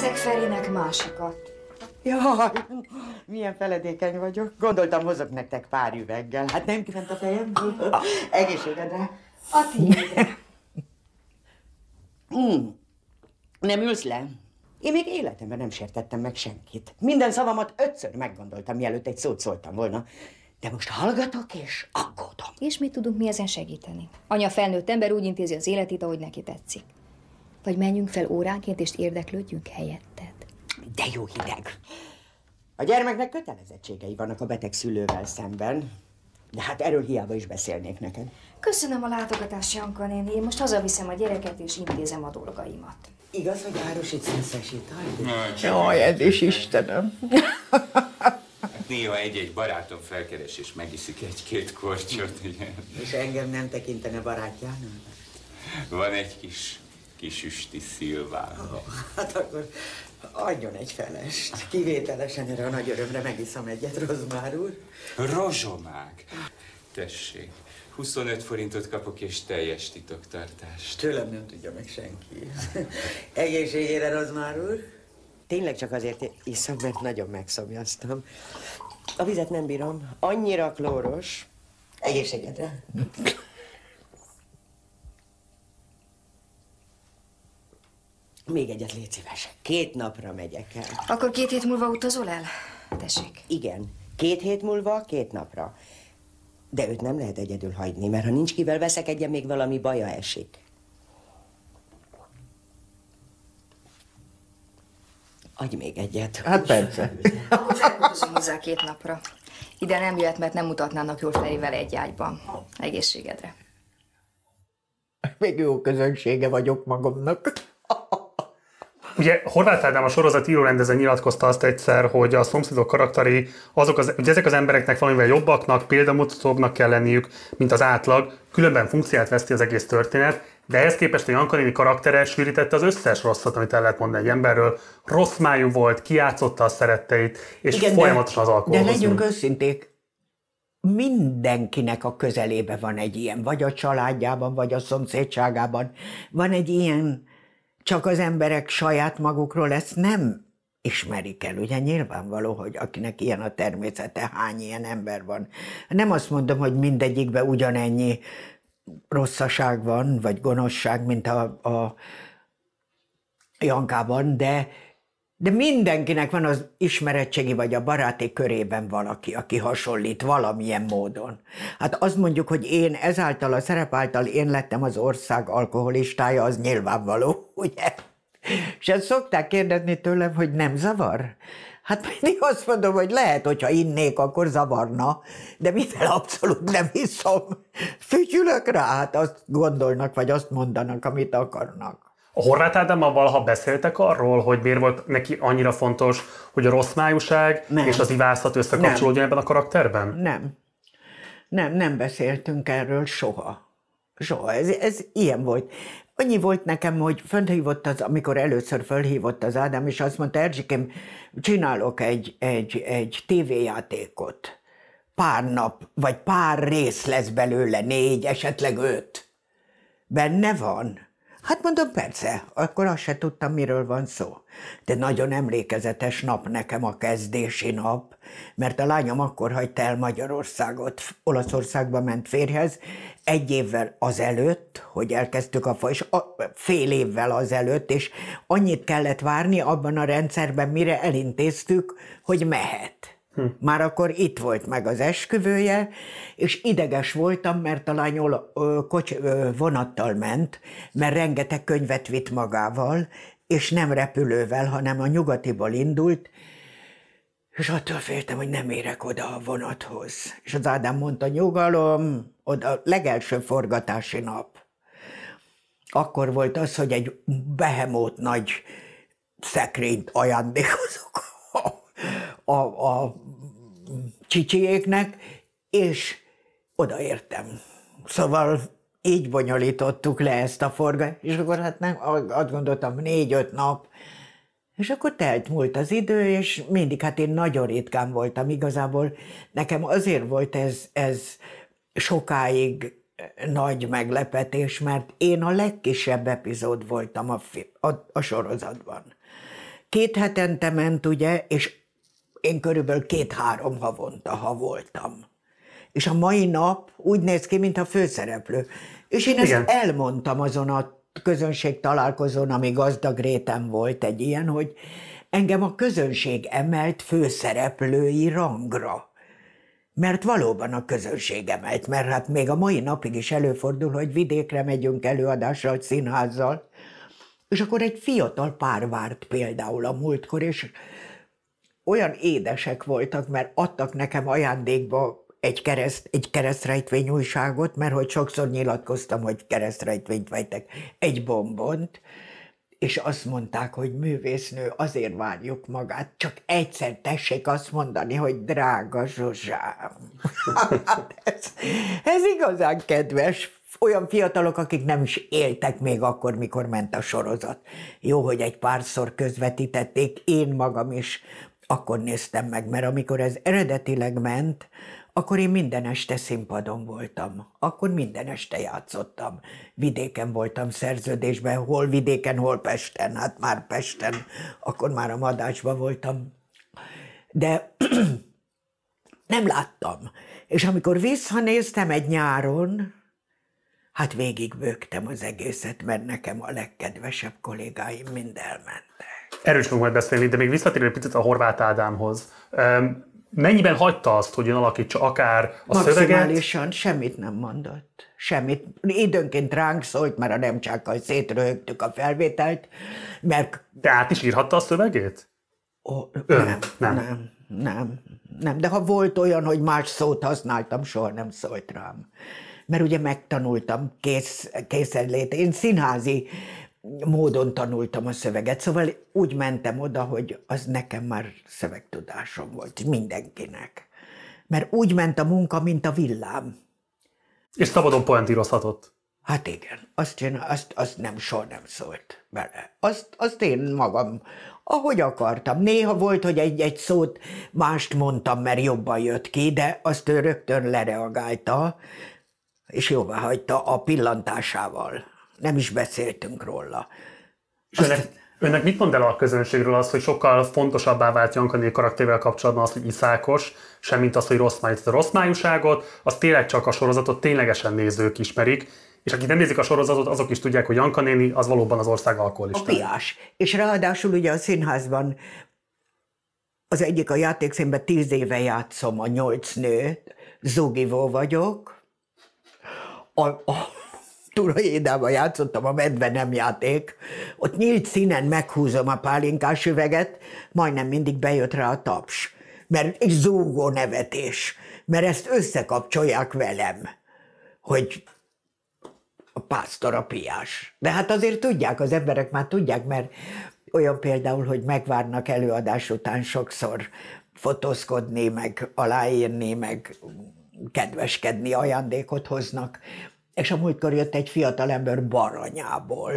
Veszek Ferinek másikat. Jaj, milyen feledékeny vagyok. Gondoltam, hozok nektek pár üveggel. Hát nem kiment a fejem? Egészségedre. A tiédre. Mm. Nem ülsz le? Én még életemben nem sértettem meg senkit. Minden szavamat ötször meggondoltam, mielőtt egy szót szóltam volna. De most hallgatok és aggódom. És mit tudunk mi ezen segíteni? Anya felnőtt ember úgy intézi az életét, ahogy neki tetszik. Vagy menjünk fel óránként és érdeklődjünk helyetted. De jó hideg. A gyermeknek kötelezettségei vannak a beteg szülővel szemben. De hát erről hiába is beszélnék neked. Köszönöm a látogatást, Janka néni. Én most hazaviszem a gyereket és intézem a dolgaimat. Igaz, hogy árusítsz összes italt? Jaj, ez is Istenem. Néha egy-egy barátom felkeres és megiszik egy-két kortyot, igen. És engem nem tekintene barátjának? Van egy kis, kis üsti szilván. Hát akkor adjon egy felest. Kivételesen erre a nagy örömre megiszom egyet, Rozmár úr. Rozsomák. Tessék, 25 forintot kapok és teljes titoktartást. Tőlem nem tudja meg senki. Egészségére, Rozmár úr. Tényleg csak azért iszom, mert nagyon megszomjaztam. A vizet nem bírom. Annyira klóros. Egészségedre. Még egyet légy szíves. Két napra megyek el. Akkor két hét múlva utazol el? Tessék. Igen. Két hét múlva, két napra. De őt nem lehet egyedül hagyni, mert ha nincs kivel veszekedjen, még valami baja esik. Adj még egyet. Hát persze. Akkor felköltözöm hozzá két napra. Ide nem jöhet, mert nem mutatnának jól felével egy ágyban. Egészségedre. Még jó közönsége vagyok magamnak. Ugye Horváth Ádám a sorozat írórendező nyilatkozta azt egyszer, hogy a szomszédok karakteri, azok az, hogy ezek az embereknek valamivel jobbaknak, példamutatóbbnak kell lenniük, mint az átlag, különben funkciát veszti az egész történet, de ehhez képest a Jankanéni karaktere sűrítette az összes rosszat, amit el lehet mondani egy emberről. Rossz májú volt, kiátszotta a szeretteit, és Igen, folyamatosan az De alkoholhoz legyünk nyúlt. őszinték, mindenkinek a közelébe van egy ilyen, vagy a családjában, vagy a szomszédságában. Van egy ilyen, csak az emberek saját magukról ezt nem ismerik el. Ugye nyilvánvaló, hogy akinek ilyen a természete, hány ilyen ember van. Nem azt mondom, hogy mindegyikben ugyanennyi rosszaság van, vagy gonoszság, mint a, a Jankában, de, de mindenkinek van az ismeretségi vagy a baráti körében valaki, aki hasonlít valamilyen módon. Hát azt mondjuk, hogy én ezáltal a szerep által én lettem az ország alkoholistája, az nyilvánvaló, ugye? És ezt szokták kérdezni tőlem, hogy nem zavar? Hát mindig azt mondom, hogy lehet, hogyha innék, akkor zavarna, de mivel abszolút nem hiszom, fütyülök rá, hát azt gondolnak, vagy azt mondanak, amit akarnak. A Horváth Ádámmal valaha beszéltek arról, hogy miért volt neki annyira fontos, hogy a rossz májúság Nem. és az ivászat összekapcsolódjon ebben a karakterben? Nem. Nem, nem beszéltünk erről soha. Soha. Ez, ez ilyen volt. Annyi volt nekem, hogy fölhívott az, amikor először fölhívott az Ádám, és azt mondta, Erzsikém, csinálok egy, egy, egy tévéjátékot. Pár nap, vagy pár rész lesz belőle, négy, esetleg öt. Benne van? Hát mondom, persze, akkor azt se tudtam, miről van szó. De nagyon emlékezetes nap nekem a kezdési nap, mert a lányom akkor hagyta el Magyarországot, Olaszországba ment férjhez, egy évvel azelőtt, hogy elkezdtük a és a, fél évvel azelőtt, és annyit kellett várni abban a rendszerben, mire elintéztük, hogy mehet. Már akkor itt volt meg az esküvője, és ideges voltam, mert a lány ola- vonattal ment, mert rengeteg könyvet vitt magával, és nem repülővel, hanem a nyugatiból indult, és attól féltem, hogy nem érek oda a vonathoz. És az Ádám mondta, nyugalom, oda legelső forgatási nap. Akkor volt az, hogy egy behemót nagy szekrényt ajándékozok a, a, csicsiéknek, és odaértem. Szóval így bonyolítottuk le ezt a forgatást, és akkor hát nem, azt gondoltam, négy-öt nap, és akkor telt múlt az idő, és mindig, hát én nagyon ritkán voltam igazából. Nekem azért volt ez, ez sokáig nagy meglepetés, mert én a legkisebb epizód voltam a, a, a sorozatban. két hetente ment, ugye, és én körülbelül két-három havonta, ha voltam. És a mai nap úgy néz ki, mint a főszereplő. És én ezt Igen. elmondtam azon a közönség találkozón, ami gazdag rétem volt egy ilyen, hogy engem a közönség emelt főszereplői rangra. Mert valóban a közönség emelt, mert hát még a mai napig is előfordul, hogy vidékre megyünk előadással, színházzal, és akkor egy fiatal pár várt például a múltkor, és olyan édesek voltak, mert adtak nekem ajándékba egy, kereszt, egy keresztrejtvény újságot, mert hogy sokszor nyilatkoztam, hogy keresztrejtvényt vejtek, egy bombont, és azt mondták, hogy művésznő, azért várjuk magát, csak egyszer tessék azt mondani, hogy drága Zsuzsám. Hát ez, ez igazán kedves, olyan fiatalok, akik nem is éltek még akkor, mikor ment a sorozat. Jó, hogy egy párszor közvetítették, én magam is akkor néztem meg, mert amikor ez eredetileg ment, akkor én minden este színpadon voltam. Akkor minden este játszottam. Vidéken voltam szerződésben, hol vidéken, hol Pesten. Hát már Pesten, akkor már a madásban voltam. De nem láttam. És amikor visszanéztem egy nyáron, hát végigbőgtem az egészet, mert nekem a legkedvesebb kollégáim mind elmentek. Erről is fogunk majd beszélni, de még visszatérő picit a Horváth Ádámhoz. Mennyiben hagyta azt, hogy ön alakítsa akár a Maximálisan szöveget? semmit nem mondott. Semmit. Időnként ránk szólt, mert a nem csak szétröhögtük a felvételt, mert... De át is írhatta a szövegét? Ó, ön, nem, nem, nem, nem, nem. De ha volt olyan, hogy más szót használtam, soha nem szólt rám. Mert ugye megtanultam kész, készenlét. Én színházi módon tanultam a szöveget, szóval úgy mentem oda, hogy az nekem már szövegtudásom volt, mindenkinek. Mert úgy ment a munka, mint a villám. És szabadon poentírozhatott? Hát igen, azt, csinál, azt, azt nem, soha nem szólt bele. Azt, azt én magam, ahogy akartam. Néha volt, hogy egy-egy szót mást mondtam, mert jobban jött ki, de azt ő rögtön lereagálta, és jóvá hagyta a pillantásával nem is beszéltünk róla. És önnek, önnek mit mond el a közönségről az, hogy sokkal fontosabbá vált Jankani karakterével kapcsolatban az, hogy iszákos, semmint az, hogy rossz májú. A rossz májúságot, az tényleg csak a sorozatot ténylegesen nézők ismerik, és akik nem nézik a sorozatot, azok is tudják, hogy Janka néni az valóban az ország alkoholista. A piás. És ráadásul ugye a színházban az egyik a játékszínben tíz éve játszom a nyolc nőt, Zugivó vagyok, a, a, Túraédában játszottam a medve nem játék, ott nyílt színen meghúzom a pálinkás üveget, majdnem mindig bejött rá a taps, mert egy zúgó nevetés, mert ezt összekapcsolják velem, hogy a pásztor a piás. De hát azért tudják, az emberek már tudják, mert olyan például, hogy megvárnak előadás után sokszor fotózkodni, meg aláírni, meg kedveskedni, ajándékot hoznak és a múltkor jött egy fiatal ember Baranyából,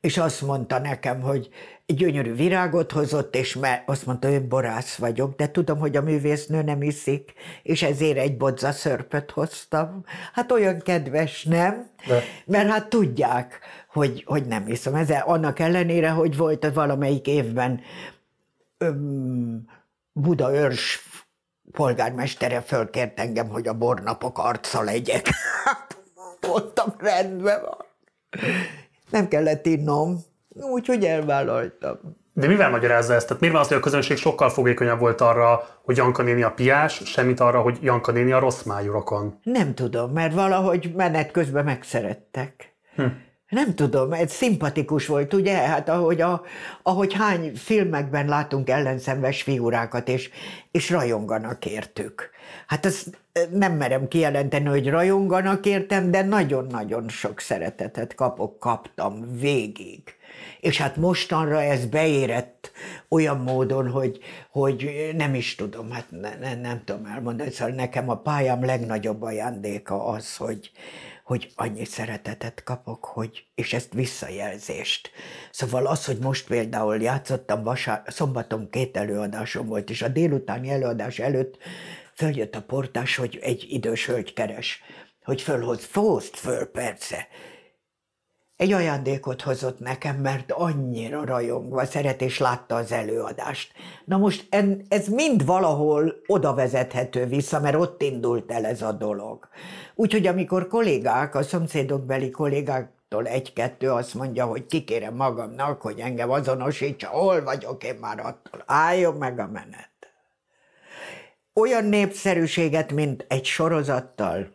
és azt mondta nekem, hogy egy gyönyörű virágot hozott, és mert azt mondta, hogy borász vagyok, de tudom, hogy a művésznő nem iszik, és ezért egy bodza szörpöt hoztam. Hát olyan kedves, nem? De. Mert hát tudják, hogy, hogy nem iszom. Ez annak ellenére, hogy volt valamelyik évben öm, Buda őrs polgármestere fölkért engem, hogy a bornapok arca legyek. Voltam, rendben van. Nem kellett innom, úgyhogy elvállaltam. De mivel magyarázza ezt? Tehát miért van az, hogy a közönség sokkal fogékonyabb volt arra, hogy Janka néni a piás, semmit arra, hogy Janka néni a rossz májú rokon? Nem tudom, mert valahogy menet közben megszerettek. Hm. Nem tudom, ez szimpatikus volt, ugye? Hát ahogy, a, ahogy hány filmekben látunk ellenszenves figurákat, és, és rajonganak értük. Hát azt nem merem kijelenteni, hogy rajonganak értem, de nagyon-nagyon sok szeretetet kapok, kaptam végig. És hát mostanra ez beérett olyan módon, hogy, hogy nem is tudom, hát ne, ne, nem tudom elmondani, szóval nekem a pályám legnagyobb ajándéka az, hogy, hogy annyi szeretetet kapok, hogy, és ezt visszajelzést. Szóval az, hogy most például játszottam, vasár, szombaton két előadásom volt, és a délutáni előadás előtt följött a portás, hogy egy idős hölgy keres, hogy fölhoz, fózt föl persze. egy ajándékot hozott nekem, mert annyira rajongva szeret, és látta az előadást. Na most en, ez mind valahol oda vezethető vissza, mert ott indult el ez a dolog. Úgyhogy amikor kollégák, a szomszédok beli kollégáktól egy-kettő azt mondja, hogy kikérem magamnak, hogy engem azonosítsa, hol vagyok én már attól, álljon meg a menet. Olyan népszerűséget, mint egy sorozattal,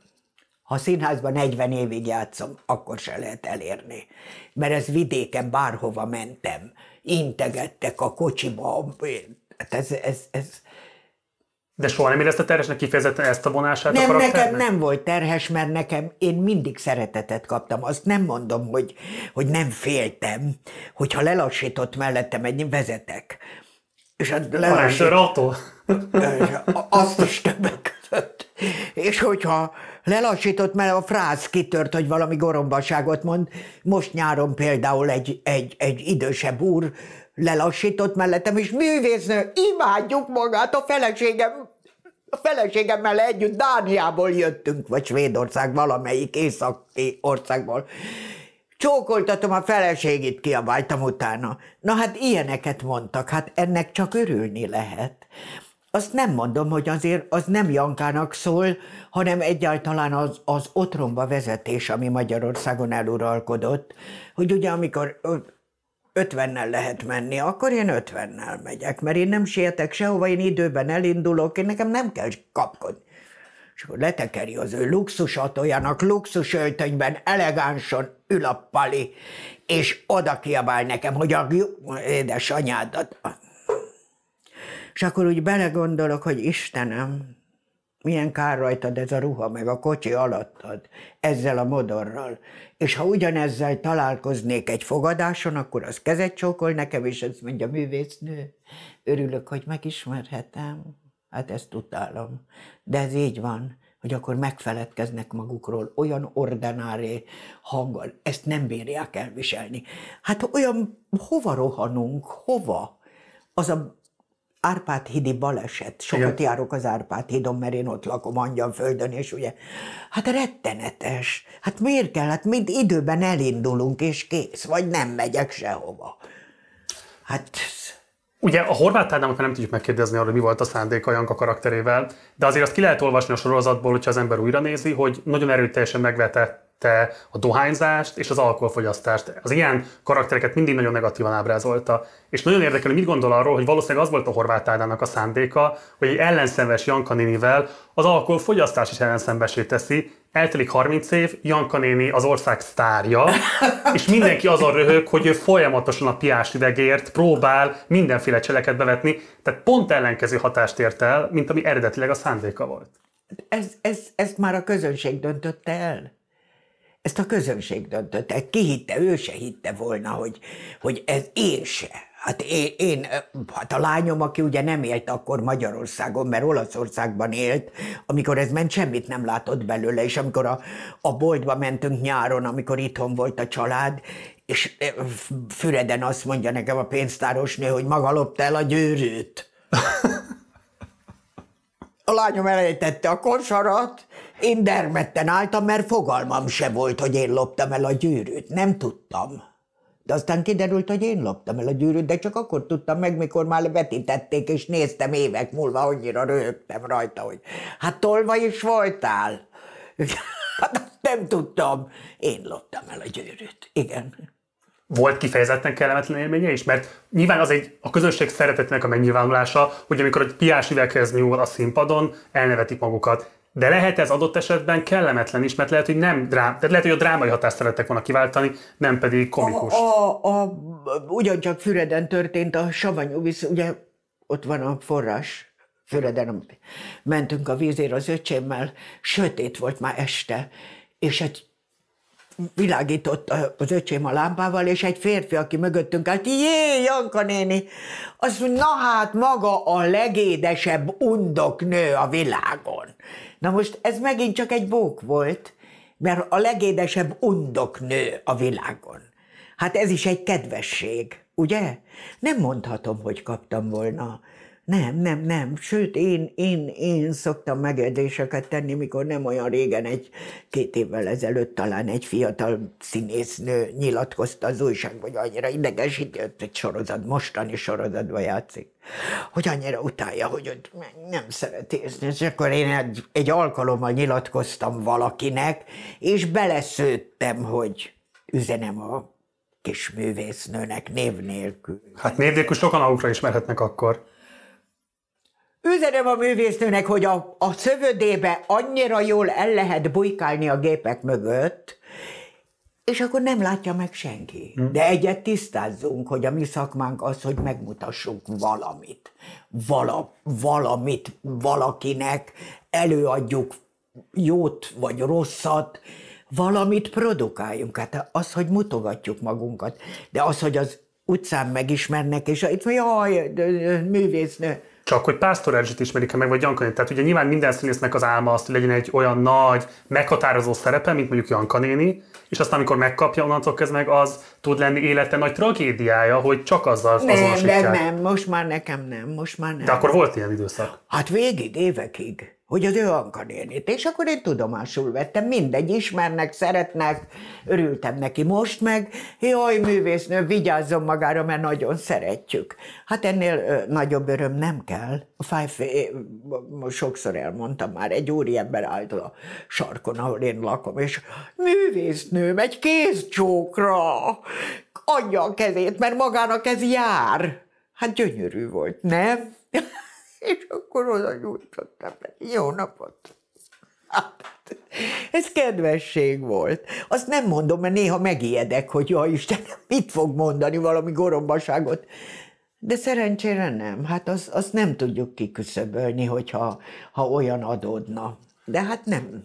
ha színházban 40 évig játszom, akkor se lehet elérni. Mert ez vidéken bárhova mentem, integettek a kocsiba, hát ez, ez, ez, de soha nem érezte terhesnek kifejezetten ezt a vonását nem, a nekem nem volt terhes, mert nekem én mindig szeretetet kaptam. Azt nem mondom, hogy, hogy nem féltem, hogyha lelassított mellettem egy vezetek. És a lelassított... Azt is többek között. És hogyha lelassított, mert a fráz kitört, hogy valami gorombaságot mond. Most nyáron például egy, egy, egy idősebb úr lelassított mellettem, és művésznő, imádjuk magát, a feleségem a feleségemmel együtt Dániából jöttünk, vagy Svédország, valamelyik északi országból. Csókoltatom a feleségét, kiabáltam utána. Na hát ilyeneket mondtak, hát ennek csak örülni lehet. Azt nem mondom, hogy azért az nem Jankának szól, hanem egyáltalán az, az otromba vezetés, ami Magyarországon eluralkodott, hogy ugye amikor ötvennel lehet menni, akkor én ötvennel megyek, mert én nem sietek sehova, én időben elindulok, én nekem nem kell kapkodni. És akkor letekeri az ő luxus autójának, luxus öltönyben, elegánson ül a pali, és oda kiabál nekem, hogy a édesanyádat. És akkor úgy belegondolok, hogy Istenem, milyen kár rajtad ez a ruha, meg a kocsi alattad, ezzel a modorral. És ha ugyanezzel találkoznék egy fogadáson, akkor az kezet csókol nekem, és azt mondja, művésznő, örülök, hogy megismerhetem. Hát ezt utálom. De ez így van, hogy akkor megfeledkeznek magukról olyan ordenáré hanggal, ezt nem bírják elviselni. Hát olyan, hova rohanunk, hova? Az a Árpád hídi baleset. Sokat Igen. járok az Árpád hídon, mert én ott lakom Angyalföldön, és ugye, hát rettenetes. Hát miért kell? Hát mind időben elindulunk, és kész, vagy nem megyek sehova. Hát... Ugye a horvát Ádámot nem tudjuk megkérdezni arról, hogy mi volt a szándéka Janka karakterével, de azért azt ki lehet olvasni a sorozatból, hogyha az ember újra nézi, hogy nagyon erőteljesen megvetett említette a dohányzást és az alkoholfogyasztást. Az ilyen karaktereket mindig nagyon negatívan ábrázolta. És nagyon érdekel, hogy mit gondol arról, hogy valószínűleg az volt a Horváth Ádának a szándéka, hogy egy ellenszenves Janka nénivel az alkoholfogyasztás is ellenszenvesé teszi, eltelik 30 év, Janka néni az ország sztárja, és mindenki azon röhög, hogy ő folyamatosan a piás üvegért próbál mindenféle cseleket bevetni, tehát pont ellenkező hatást ért el, mint ami eredetileg a szándéka volt. Ez, ez, ezt már a közönség döntötte el. Ezt a közönség döntötte. Ki hitte, ő se hitte volna, hogy, hogy ez én se. Hát én, én, hát a lányom, aki ugye nem élt akkor Magyarországon, mert Olaszországban élt, amikor ez ment, semmit nem látott belőle, és amikor a, a boltba mentünk nyáron, amikor itthon volt a család, és Füreden azt mondja nekem a pénztárosnő, hogy maga lopta el a gyűrűt. A lányom elejtette a kosarat, én dermedten álltam, mert fogalmam se volt, hogy én loptam el a gyűrűt. Nem tudtam. De aztán kiderült, hogy én loptam el a gyűrűt, de csak akkor tudtam meg, mikor már vetítették, és néztem évek múlva, annyira röhögtem rajta, hogy hát tolva is voltál. Hát nem tudtam. Én loptam el a gyűrűt. Igen volt kifejezetten kellemetlen élménye is? Mert nyilván az egy a közönség szeretetének a megnyilvánulása, hogy amikor egy piás üveghez nyúl a színpadon, elnevetik magukat. De lehet ez adott esetben kellemetlen is, mert lehet, hogy nem drám, tehát lehet, hogy a drámai hatást szerettek volna kiváltani, nem pedig komikus. A, a, a, ugyancsak Füreden történt a savanyú visz, ugye ott van a forrás, Füreden mentünk a vízért az öcsémmel, sötét volt már este, és egy világított az öcsém a lámpával, és egy férfi, aki mögöttünk állt, jé, Janka néni, azt mondja, na hát maga a legédesebb undok nő a világon. Na most ez megint csak egy bók volt, mert a legédesebb undok nő a világon. Hát ez is egy kedvesség, ugye? Nem mondhatom, hogy kaptam volna Nem, nem, nem. Sőt, én, én, én szoktam megjegyzéseket tenni, mikor nem olyan régen, egy két évvel ezelőtt talán egy fiatal színésznő nyilatkozta az újság, hogy annyira idegesíti, egy sorozat, mostani sorozatban játszik, hogy annyira utálja, hogy nem szereti észni. És akkor én egy, egy alkalommal nyilatkoztam valakinek, és beleszőttem, hogy üzenem a kis művésznőnek név nélkül. Hát név nélkül sokan alukra ismerhetnek akkor. Üzenem a művésznőnek, hogy a, a szövödébe annyira jól el lehet bujkálni a gépek mögött, és akkor nem látja meg senki. De egyet tisztázzunk, hogy a mi szakmánk az, hogy megmutassunk valamit. Vala, valamit valakinek, előadjuk jót vagy rosszat, valamit produkáljunk. Hát az, hogy mutogatjuk magunkat, de az, hogy az utcán megismernek, és itt jaj, művésznő, csak hogy Pásztor Erzsit ismerik meg, vagy Janka Tehát ugye nyilván minden színésznek az álma az, hogy legyen egy olyan nagy, meghatározó szerepe, mint mondjuk Janka néni, és aztán amikor megkapja, onnantól kezdve meg az tud lenni élete nagy tragédiája, hogy csak azzal nem, azonosítják. Nem, nem, most már nekem nem, most már nem. De akkor volt ilyen időszak? Hát végig, évekig hogy az ő Anka nénit. És akkor én tudomásul vettem, mindegy, ismernek, szeretnek, örültem neki. Most meg, jaj, művésznő, vigyázzon magára, mert nagyon szeretjük. Hát ennél ö, nagyobb öröm nem kell. A fájfé, sokszor elmondtam már, egy úriember állt a sarkon, ahol én lakom, és művésznőm, egy kézcsókra, adja a kezét, mert magának ez jár. Hát gyönyörű volt, nem? És akkor oda nyújtottam neki. Jó napot! Hát, ez kedvesség volt. Azt nem mondom, mert néha megijedek, hogy ja Isten, mit fog mondani, valami gorombaságot. De szerencsére nem. Hát azt, azt nem tudjuk kiküszöbölni, hogyha ha olyan adódna. De hát nem.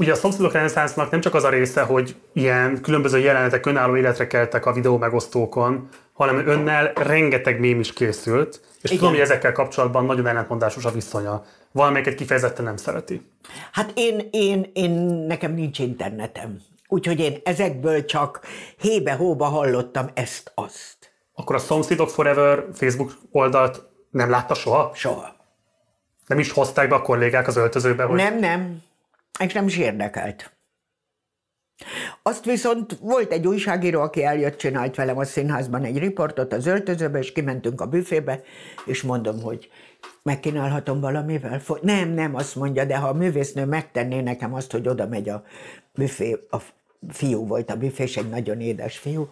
Ugye a szomszédok reneszánsznak nem csak az a része, hogy ilyen különböző jelenetek önálló életre keltek a videó megosztókon, hanem önnel rengeteg mém is készült, és Igen. tudom, hogy ezekkel kapcsolatban nagyon ellentmondásos a viszonya. Valamelyiket kifejezetten nem szereti. Hát én, én, én, nekem nincs internetem. Úgyhogy én ezekből csak hébe-hóba hallottam ezt-azt. Akkor a Szomszédok Forever Facebook oldalt nem látta soha? Soha. Nem is hozták be a kollégák az öltözőbe? Hogy... Nem, nem. És nem is érdekelt. Azt viszont volt egy újságíró, aki eljött, csinált velem a színházban egy riportot az öltözőbe, és kimentünk a büfébe, és mondom, hogy megkínálhatom valamivel? Nem, nem, azt mondja, de ha a művésznő megtenné nekem azt, hogy oda megy a büfé, a fiú volt a büfés, egy nagyon édes fiú,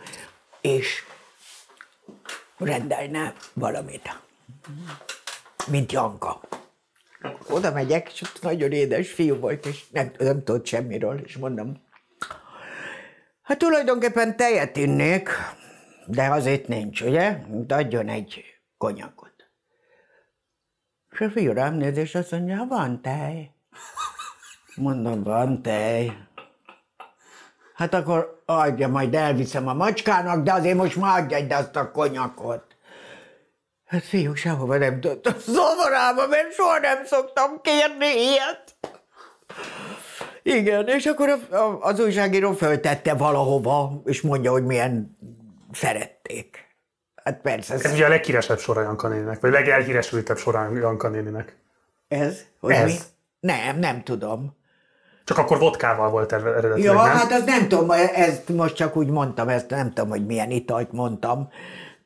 és rendelne valamit. Mint Janka. Oda megyek, és ott nagyon édes fiú volt, és nem, nem tudott semmiről, és mondom, Hát tulajdonképpen tejet innék, de azért nincs, ugye? Adjon egy konyakot. És a fiú rám néz, és azt mondja, van tej. Mondom, van tej. Hát akkor adja, majd elviszem a macskának, de azért most már adja egy azt a konyakot. Hát fiú, sehova nem tudtam szomorába, mert soha nem szoktam kérni ilyet. Igen, és akkor a, a, az újságíró föltette valahova, és mondja, hogy milyen szerették. Hát persze. Ez, ez ugye a leghíresebb sora Janka néninek, vagy legelhíresültebb sora Janka néninek. Ez? Hogy ez? Mi? Nem, nem tudom. Csak akkor vodkával volt eredetileg, Ja, nem? hát az nem tudom, ezt most csak úgy mondtam, ezt nem tudom, hogy milyen italt mondtam,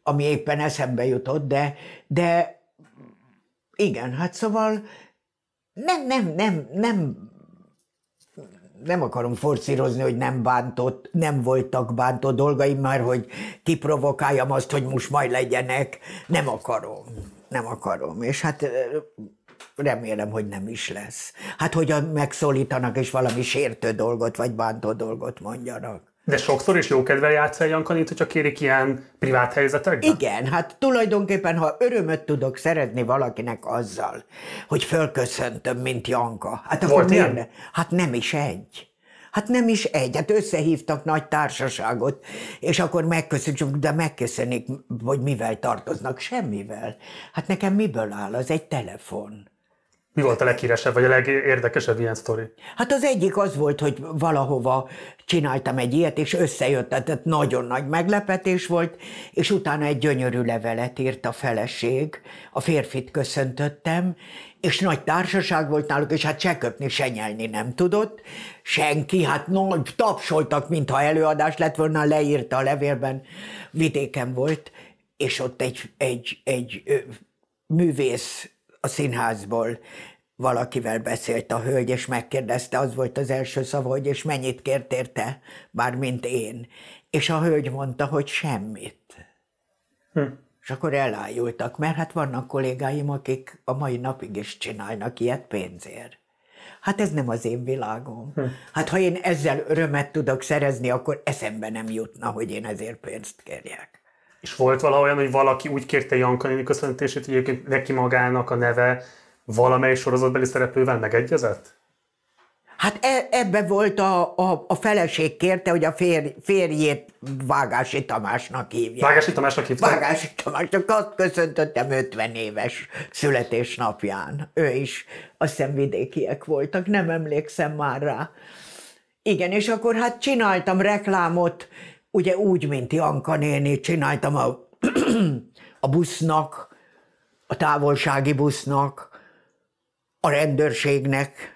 ami éppen eszembe jutott, de, de igen, hát szóval nem, nem, nem, nem nem akarom forszírozni, hogy nem bántott, nem voltak bántó dolgaim már, hogy kiprovokáljam azt, hogy most majd legyenek. Nem akarom. Nem akarom. És hát remélem, hogy nem is lesz. Hát, hogy megszólítanak, és valami sértő dolgot, vagy bántó dolgot mondjanak. De sokszor is jó kedve játszol Jankanit, hogyha kérik ilyen privát helyzetekben? Igen, hát tulajdonképpen, ha örömöt tudok szeretni valakinek azzal, hogy fölköszöntöm, mint Janka, hát akkor miért ne? Hát nem is egy. Hát nem is egy, hát összehívtak nagy társaságot, és akkor megköszönjük, de megköszönik, hogy mivel tartoznak, semmivel. Hát nekem miből áll, az egy telefon. Mi volt a leghíresebb, vagy a legérdekesebb ilyen sztori? Hát az egyik az volt, hogy valahova csináltam egy ilyet, és összejött, tehát nagyon nagy meglepetés volt, és utána egy gyönyörű levelet írt a feleség, a férfit köszöntöttem, és nagy társaság volt náluk, és hát se köpni, se nyelni nem tudott. Senki, hát nagy tapsoltak, mintha előadás lett volna, leírta a levélben, vidéken volt, és ott egy, egy, egy művész a színházból valakivel beszélt a hölgy, és megkérdezte, az volt az első szava, hogy és mennyit kért érte, mint én. És a hölgy mondta, hogy semmit. Hm. És akkor elájultak, mert hát vannak kollégáim, akik a mai napig is csinálnak ilyet pénzért. Hát ez nem az én világom. Hm. Hát ha én ezzel örömet tudok szerezni, akkor eszembe nem jutna, hogy én ezért pénzt kérjek. És volt valaha olyan, hogy valaki úgy kérte Janka néni köszöntését, hogy egyébként neki magának a neve valamely sorozatbeli szereplővel megegyezett? Hát e, ebbe volt a, a, a feleség kérte, hogy a férj, férjét Vágási Tamásnak hívja. Vágási Tamásnak hívta? Vágási Tamásnak, azt köszöntöttem 50 éves születésnapján. Ő is, azt hiszem vidékiek voltak, nem emlékszem már rá. Igen, és akkor hát csináltam reklámot, ugye úgy, mint Janka néni, csináltam a, a busznak, a távolsági busznak, a rendőrségnek,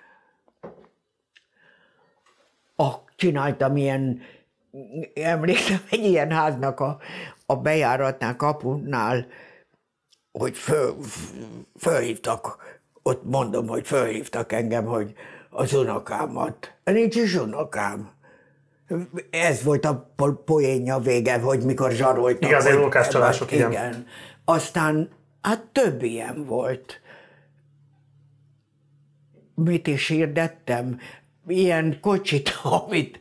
a, csináltam ilyen, emlékszem egy ilyen háznak a, a bejáratnál, kapunál, hogy föl, fölhívtak, ott mondom, hogy fölhívtak engem, hogy az unokámat. Nincs is unokám. Ez volt a poénja vége, hogy mikor zsaroltak. Igen, azért unokáscsalások, igen. igen. Aztán, hát több ilyen volt. Mit is hirdettem? Ilyen kocsit, amit,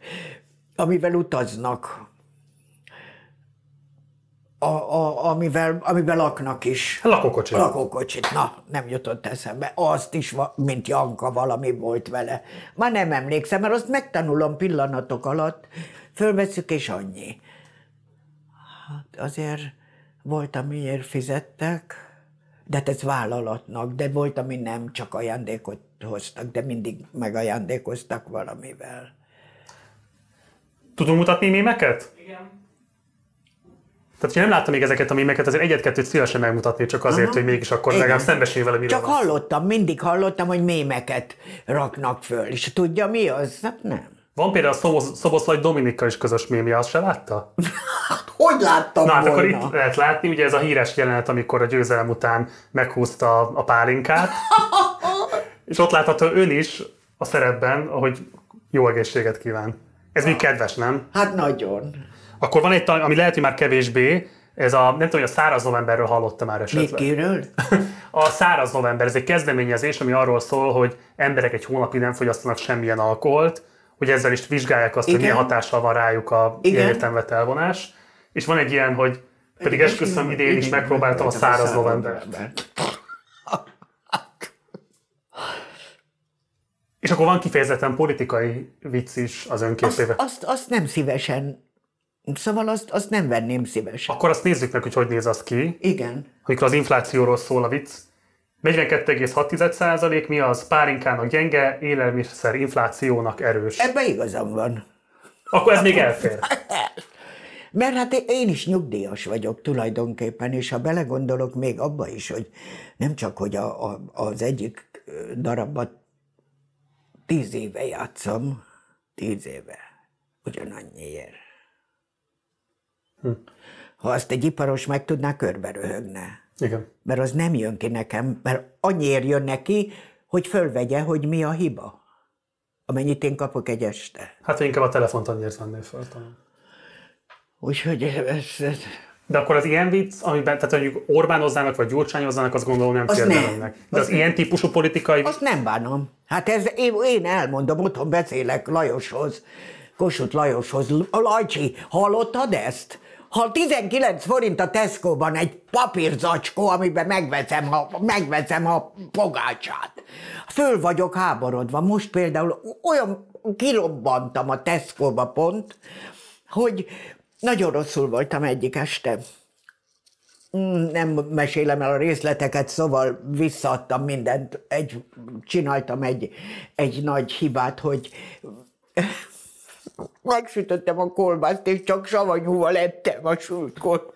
amivel utaznak. A, a, amivel, amivel laknak is. Lakókocsit. Lakókocsit, na, nem jutott eszembe. Azt is, mint Janka, valami volt vele. Már nem emlékszem, mert azt megtanulom pillanatok alatt, fölveszük és annyi. Hát azért volt, amiért fizettek, de hát ez vállalatnak, de volt, ami nem csak ajándékot hoztak, de mindig megajándékoztak valamivel. Tudunk mutatni mémeket? Igen. Tehát, ha nem láttam még ezeket a mémeket, azért egyet-kettőt szívesen megmutatni, csak azért, Aha. hogy mégis akkor Igen. legalább szembesülj vele, Csak hallottam, mindig hallottam, hogy mémeket raknak föl, és tudja mi az? Hát nem. Van például a Szobos, Szoboszlai Dominika is közös mémje, azt se látta? Hát, hogy láttam Na, hát akkor itt lehet látni, ugye ez a híres jelenet, amikor a győzelem után meghúzta a pálinkát, és ott látható ön is a szerepben, ahogy jó egészséget kíván. Ez még kedves, nem? Hát nagyon. Akkor van egy, ami lehet, hogy már kevésbé, ez a, nem tudom, hogy a száraz novemberről hallotta már esetleg. Mikiről? A száraz november, ez egy kezdeményezés, ami arról szól, hogy emberek egy hónapig nem fogyasztanak semmilyen alkoholt, hogy ezzel is vizsgálják azt, Igen? hogy milyen hatással van rájuk a értelmet elvonás. És van egy ilyen, hogy pedig esküszöm, idén is megpróbáltam a száraz november. És akkor van kifejezetten politikai vicc is az önképébe. Azt, azt, azt nem szívesen Szóval azt, azt nem venném szívesen. Akkor azt nézzük meg, hogy hogy néz az ki. Igen. Amikor az inflációról szól a vicc. 42,6% mi az? Párinkának gyenge, élelmiszer inflációnak erős. Ebben igazam van. Akkor ez még elfér. Mert hát én is nyugdíjas vagyok tulajdonképpen, és ha belegondolok még abba is, hogy nem csak, hogy a, a, az egyik darabban tíz éve játszom, tíz éve, ugyanannyiért. Hm. Ha azt egy iparos meg tudná, körbe röhögne. Igen. Mert az nem jön ki nekem, mert annyiért jön neki, hogy fölvegye, hogy mi a hiba. Amennyit én kapok egy este. Hát inkább a telefont annyiért vennél föl talán. Úgyhogy ez, ez... De akkor az ilyen vicc, amiben, tehát mondjuk Orbánoznának vagy Gyurcsányoznának, azt gondolom nem félre De az, az ilyen típusú politikai... Azt nem bánom. Hát ez, én, én elmondom, otthon beszélek Lajoshoz, Kossuth Lajoshoz. Lajcsi, hallottad ezt? Ha 19 forint a Tesco-ban egy papírzacskó, amiben megveszem a, megveszem a pogácsát. Föl vagyok háborodva. Most például olyan kirobbantam a Tesco-ba pont, hogy nagyon rosszul voltam egyik este. nem mesélem el a részleteket, szóval visszaadtam mindent. Egy, csináltam egy, egy nagy hibát, hogy megsütöttem a kolbászt, és csak savanyúval ettem a sült kolbászt.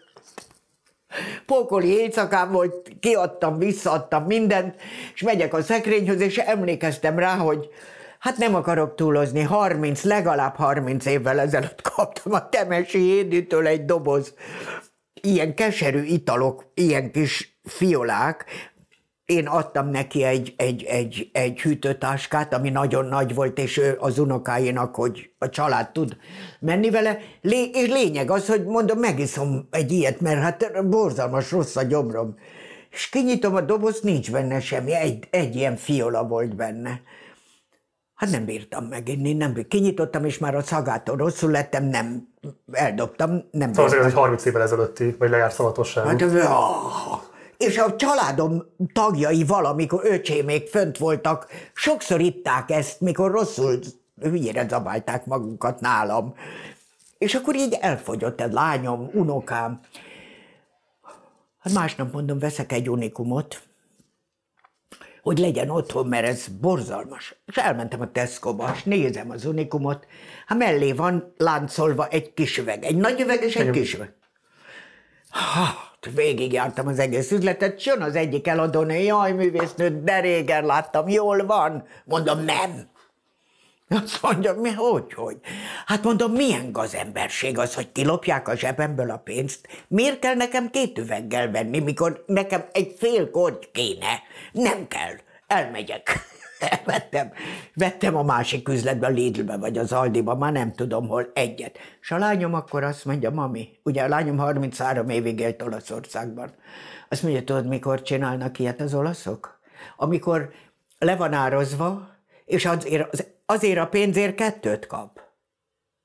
Pókoli éjszakám volt, kiadtam, visszaadtam mindent, és megyek a szekrényhöz, és emlékeztem rá, hogy hát nem akarok túlozni, 30, legalább 30 évvel ezelőtt kaptam a Temesi Éditől egy doboz ilyen keserű italok, ilyen kis fiolák, én adtam neki egy, egy, egy, egy hűtőtáskát, ami nagyon nagy volt, és ő az unokáinak, hogy a család tud menni vele. Lé, és lényeg az, hogy mondom, megiszom egy ilyet, mert hát borzalmas rossz a gyomrom. És kinyitom a dobozt, nincs benne semmi, egy, egy ilyen fiola volt benne. Hát nem bírtam meginni, nem bírtam. Kinyitottam, és már a szagától rosszul lettem, nem, eldobtam, nem Szóval azért ez egy 30 évvel ezelőtti, vagy lejárt szavatosság. Hát, ah, és a családom tagjai valamikor öcsémék fönt voltak, sokszor itták ezt, mikor rosszul hülyére zabálták magukat nálam. És akkor így elfogyott egy lányom, unokám. Hát másnap mondom, veszek egy unikumot, hogy legyen otthon, mert ez borzalmas. És elmentem a Tesco-ba, és nézem az unikumot, hát mellé van láncolva egy kis üveg, egy nagy üveg és egy kis üveg. Hát, végigjártam az egész üzletet, jön az egyik eladónő, jaj, művésznő, de régen láttam, jól van. Mondom, nem. Azt mondja, mi, hogy, hogy? Hát mondom, milyen gazemberség az, hogy kilopják a zsebemből a pénzt? Miért kell nekem két üveggel venni, mikor nekem egy fél korty kéne? Nem kell, elmegyek. Vettem, vettem a másik üzletbe, a Lidlbe vagy az Aldiba, már nem tudom hol, egyet. És a lányom akkor azt mondja, mami, ugye a lányom 33 évig élt Olaszországban. Azt mondja, tudod, mikor csinálnak ilyet az olaszok? Amikor le van ározva, és azért, azért a pénzért kettőt kap.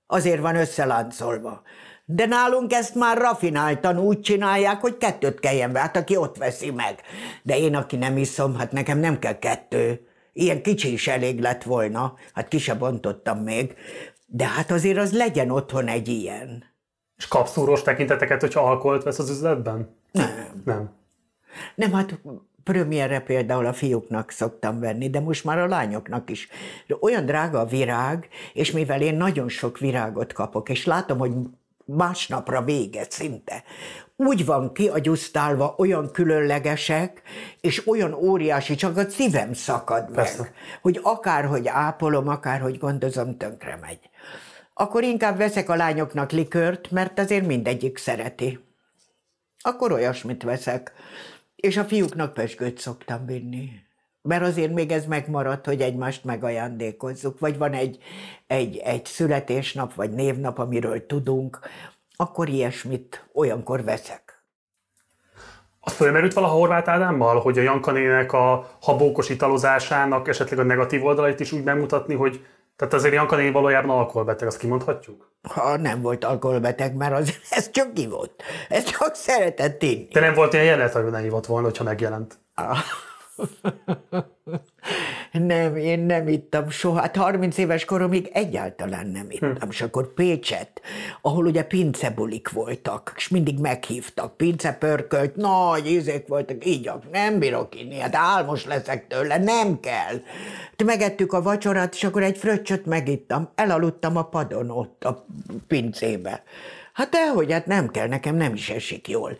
Azért van összeláncolva. De nálunk ezt már rafináltan úgy csinálják, hogy kettőt kelljen hát aki ott veszi meg. De én, aki nem iszom, hát nekem nem kell kettő. Ilyen kicsi is elég lett volna, hát ki se bontottam még. De hát azért az legyen otthon egy ilyen. És kapszúrós tekinteteket, hogyha alkoholt vesz az üzletben? Nem. Nem. Nem, hát Premierre például a fiúknak szoktam venni, de most már a lányoknak is. De olyan drága a virág, és mivel én nagyon sok virágot kapok, és látom, hogy másnapra vége szinte. Úgy van kiagyusztálva, olyan különlegesek, és olyan óriási, csak a szívem szakad meg, Persze. hogy akárhogy ápolom, akárhogy gondozom, tönkre megy. Akkor inkább veszek a lányoknak likört, mert azért mindegyik szereti. Akkor olyasmit veszek. És a fiúknak pesgőt szoktam vinni. Mert azért még ez megmaradt, hogy egymást megajándékozzuk, vagy van egy, egy, egy születésnap, vagy névnap, amiről tudunk, akkor ilyesmit olyankor veszek. Azt fölmerült valaha Horváth Ádámmal, hogy a Jankanének a habókos italozásának esetleg a negatív oldalait is úgy bemutatni, hogy tehát azért Janka valójában alkoholbeteg, azt kimondhatjuk? Ha nem volt alkoholbeteg, mert az, ez csak ki volt. Ez csak szeretett inni. De nem volt ilyen jelenet, hogy ne hívott volna, hogyha megjelent. Ah. nem, én nem ittam soha. Hát 30 éves koromig egyáltalán nem ittam. És akkor Pécset, ahol ugye pincebulik voltak, és mindig meghívtak, pincepörkölt, nagy ízek voltak, így nem bírok inni, hát álmos leszek tőle, nem kell. Hát megettük a vacsorát, és akkor egy fröccsöt megittam, elaludtam a padon ott a pincébe. Hát dehogy, hát nem kell, nekem nem is esik jól.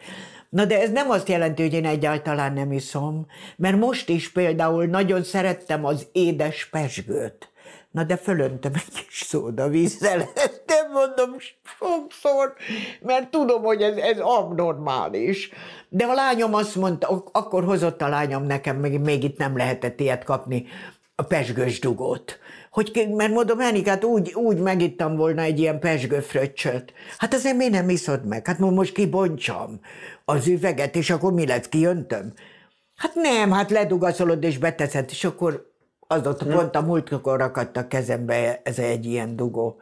Na de ez nem azt jelenti, hogy én egyáltalán nem iszom, mert most is például nagyon szerettem az édes pesgőt. Na de fölöntöm egy kis szódavízzel, ezt nem mondom sokszor, mert tudom, hogy ez, ez abnormális. De a lányom azt mondta, akkor hozott a lányom nekem, még, még itt nem lehetett ilyet kapni, a pesgős dugót. Hogy, mert mondom, Enikát úgy, úgy megittam volna egy ilyen pesgőfröccsöt. Hát azért miért nem iszod meg? Hát most kibontsam az üveget, és akkor mi lesz, kijöntöm? Hát nem, hát ledugaszolod és beteszed, és akkor az ott hm. pont a múltkor rakadt a kezembe ez egy ilyen dugó,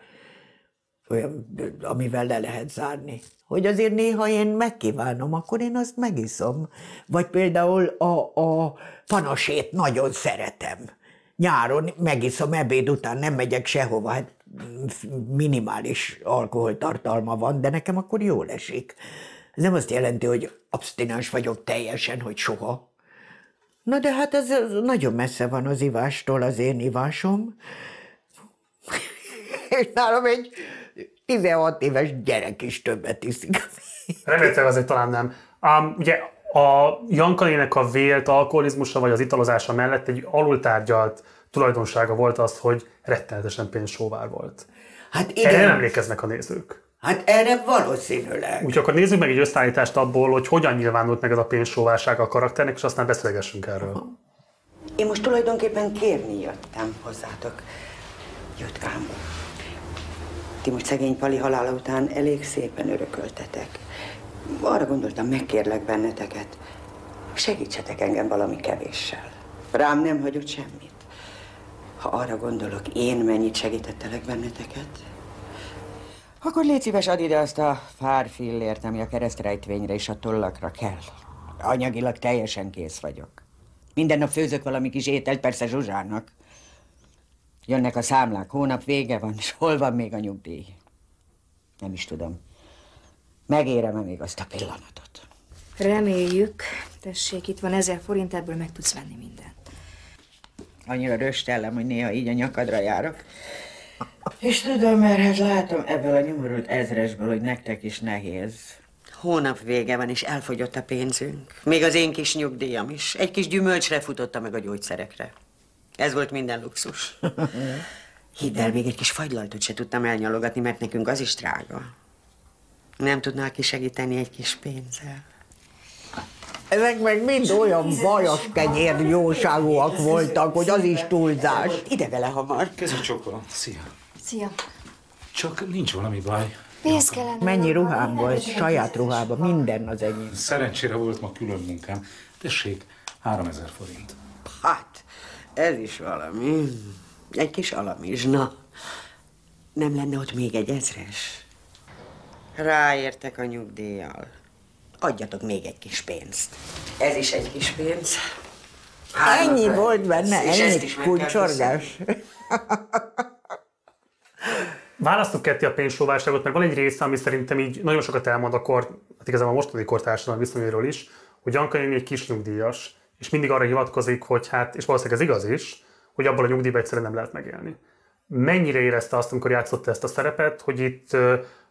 olyan, amivel le lehet zárni. Hogy azért néha én megkívánom, akkor én azt megiszom. Vagy például a, a panasét nagyon szeretem. Nyáron megiszom ebéd után, nem megyek sehova, hát minimális alkoholtartalma van, de nekem akkor jól esik Ez nem azt jelenti, hogy abstinens vagyok teljesen, hogy soha. Na de hát ez nagyon messze van az ivástól az én ivásom. És nálam egy 16 éves gyerek is többet iszik. Remélhetőleg azért talán nem. Um, ugye a Jankanének a vélt alkoholizmusa vagy az italozása mellett egy alultárgyalt tulajdonsága volt az, hogy rettenetesen pénzsóvár volt. Hát Erre igen, nem emlékeznek a nézők. Hát erre valószínűleg. Úgyhogy akkor nézzük meg egy összeállítást abból, hogy hogyan nyilvánult meg ez a pénzsóvársága a karakternek, és aztán beszélgessünk erről. Én most tulajdonképpen kérni jöttem hozzátok. Jutkám. Ti most szegény Pali halála után elég szépen örököltetek. Arra gondoltam, megkérlek benneteket. Segítsetek engem valami kevéssel. Rám nem hagyott semmit. Ha arra gondolok, én mennyit segítettelek benneteket, akkor légy szíves, add ide azt a pár fillért, ami a keresztrejtvényre és a tollakra kell. Anyagilag teljesen kész vagyok. Minden nap főzök valami kis ételt, persze Zsuzsának. Jönnek a számlák, hónap vége van, és hol van még a nyugdíj? Nem is tudom. Megérem-e még azt a pillanatot? Reméljük. Tessék, itt van ezer forint, ebből meg tudsz venni mindent. Annyira röstellem, hogy néha így a nyakadra járok. És tudom, mert hát látom ebből a nyomorult ezresből, hogy nektek is nehéz. Hónap vége van, és elfogyott a pénzünk. Még az én kis nyugdíjam is. Egy kis gyümölcsre futotta meg a gyógyszerekre. Ez volt minden luxus. Hidd el, még egy kis fagylaltot se tudtam elnyalogatni, mert nekünk az is drága. Nem tudnál ki segíteni egy kis pénzzel? Ezek meg mind olyan vajas kenyér jóságúak voltak, hogy az is túlzás. Ide vele hamar. Kezi csokol. Szia. Szia. Csak nincs valami baj. Pénz kellene. Mennyi ruhám volt, saját ruhában, minden az enyém. Szerencsére volt ma külön munkám. Tessék, 3000 forint. Hát, ez is valami. Egy kis alamizsna. Nem lenne ott még egy ezres? Ráértek a nyugdíjjal. Adjatok még egy kis pénzt. Ez is egy kis pénz. Ennyi volt benne, ennyi kulcsorgás. Választok ketté a pénzsóvárságot, mert van egy része, ami szerintem így nagyon sokat elmond a kor, hát igazából a mostani kortársadalom viszonyairól is, hogy Janka néni egy kis nyugdíjas, és mindig arra hivatkozik, hogy hát, és valószínűleg ez igaz is, hogy abból a nyugdíjban egyszerűen nem lehet megélni. Mennyire érezte azt, amikor játszotta ezt a szerepet, hogy itt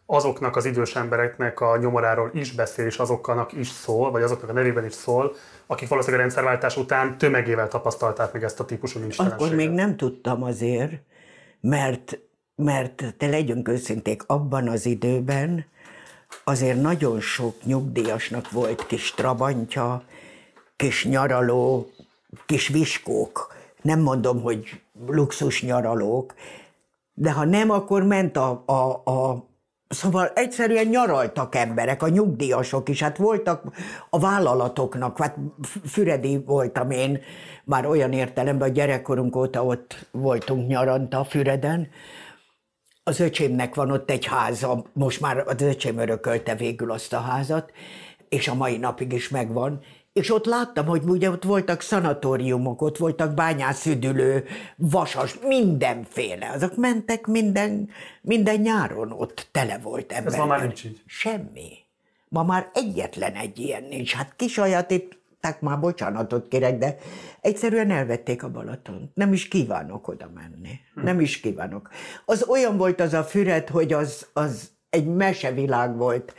azoknak az idős embereknek a nyomoráról is beszél, és azoknak is szól, vagy azoknak a nevében is szól, akik valószínűleg a rendszerváltás után tömegével tapasztalták meg ezt a típusú nincstelenséget. Akkor még nem tudtam azért, mert, mert te legyünk őszinték, abban az időben azért nagyon sok nyugdíjasnak volt kis trabantja, kis nyaraló, kis viskók. Nem mondom, hogy luxus nyaralók, de ha nem, akkor ment a, a, a Szóval egyszerűen nyaraltak emberek, a nyugdíjasok is, hát voltak a vállalatoknak, hát Füredi voltam én, már olyan értelemben, a gyerekkorunk óta ott voltunk nyaranta Füreden, az öcsémnek van ott egy háza, most már az öcsém örökölte végül azt a házat, és a mai napig is megvan, és ott láttam, hogy ugye ott voltak szanatóriumok, ott voltak bányászüdülő, vasas, mindenféle. Azok mentek minden, minden nyáron ott tele volt ember. ma már nincs így. Semmi. Ma már egyetlen egy ilyen nincs. Hát kisajátították már, bocsánatot kérek, de egyszerűen elvették a Balatont. Nem is kívánok oda menni. Nem is kívánok. Az olyan volt az a füred, hogy az, az egy mesevilág volt.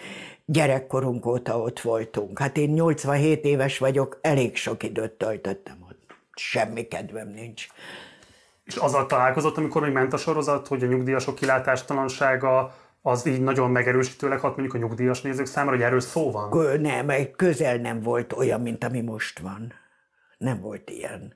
Gyerekkorunk óta ott voltunk. Hát én 87 éves vagyok, elég sok időt töltöttem ott. Semmi kedvem nincs. És azzal találkozott, amikor még ment a sorozat, hogy a nyugdíjasok kilátástalansága az így nagyon megerősítőleg hat mondjuk a nyugdíjas nézők számára, hogy erről szó van. Nem, közel nem volt olyan, mint ami most van. Nem volt ilyen.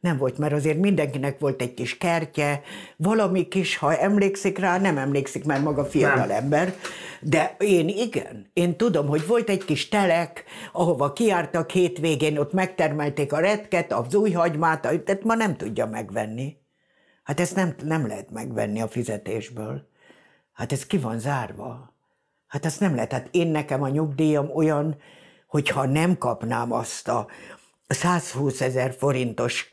Nem volt, mert azért mindenkinek volt egy kis kertje, valami kis, ha emlékszik rá, nem emlékszik, mert maga fiatal Nem. ember, de én igen. Én tudom, hogy volt egy kis telek, ahova kiártak hétvégén, ott megtermelték a retket, az új hagymát, tehát ma nem tudja megvenni. Hát ezt nem, nem lehet megvenni a fizetésből. Hát ez ki van zárva. Hát ezt nem lehet. Hát én nekem a nyugdíjam olyan, hogyha nem kapnám azt a 120 ezer forintos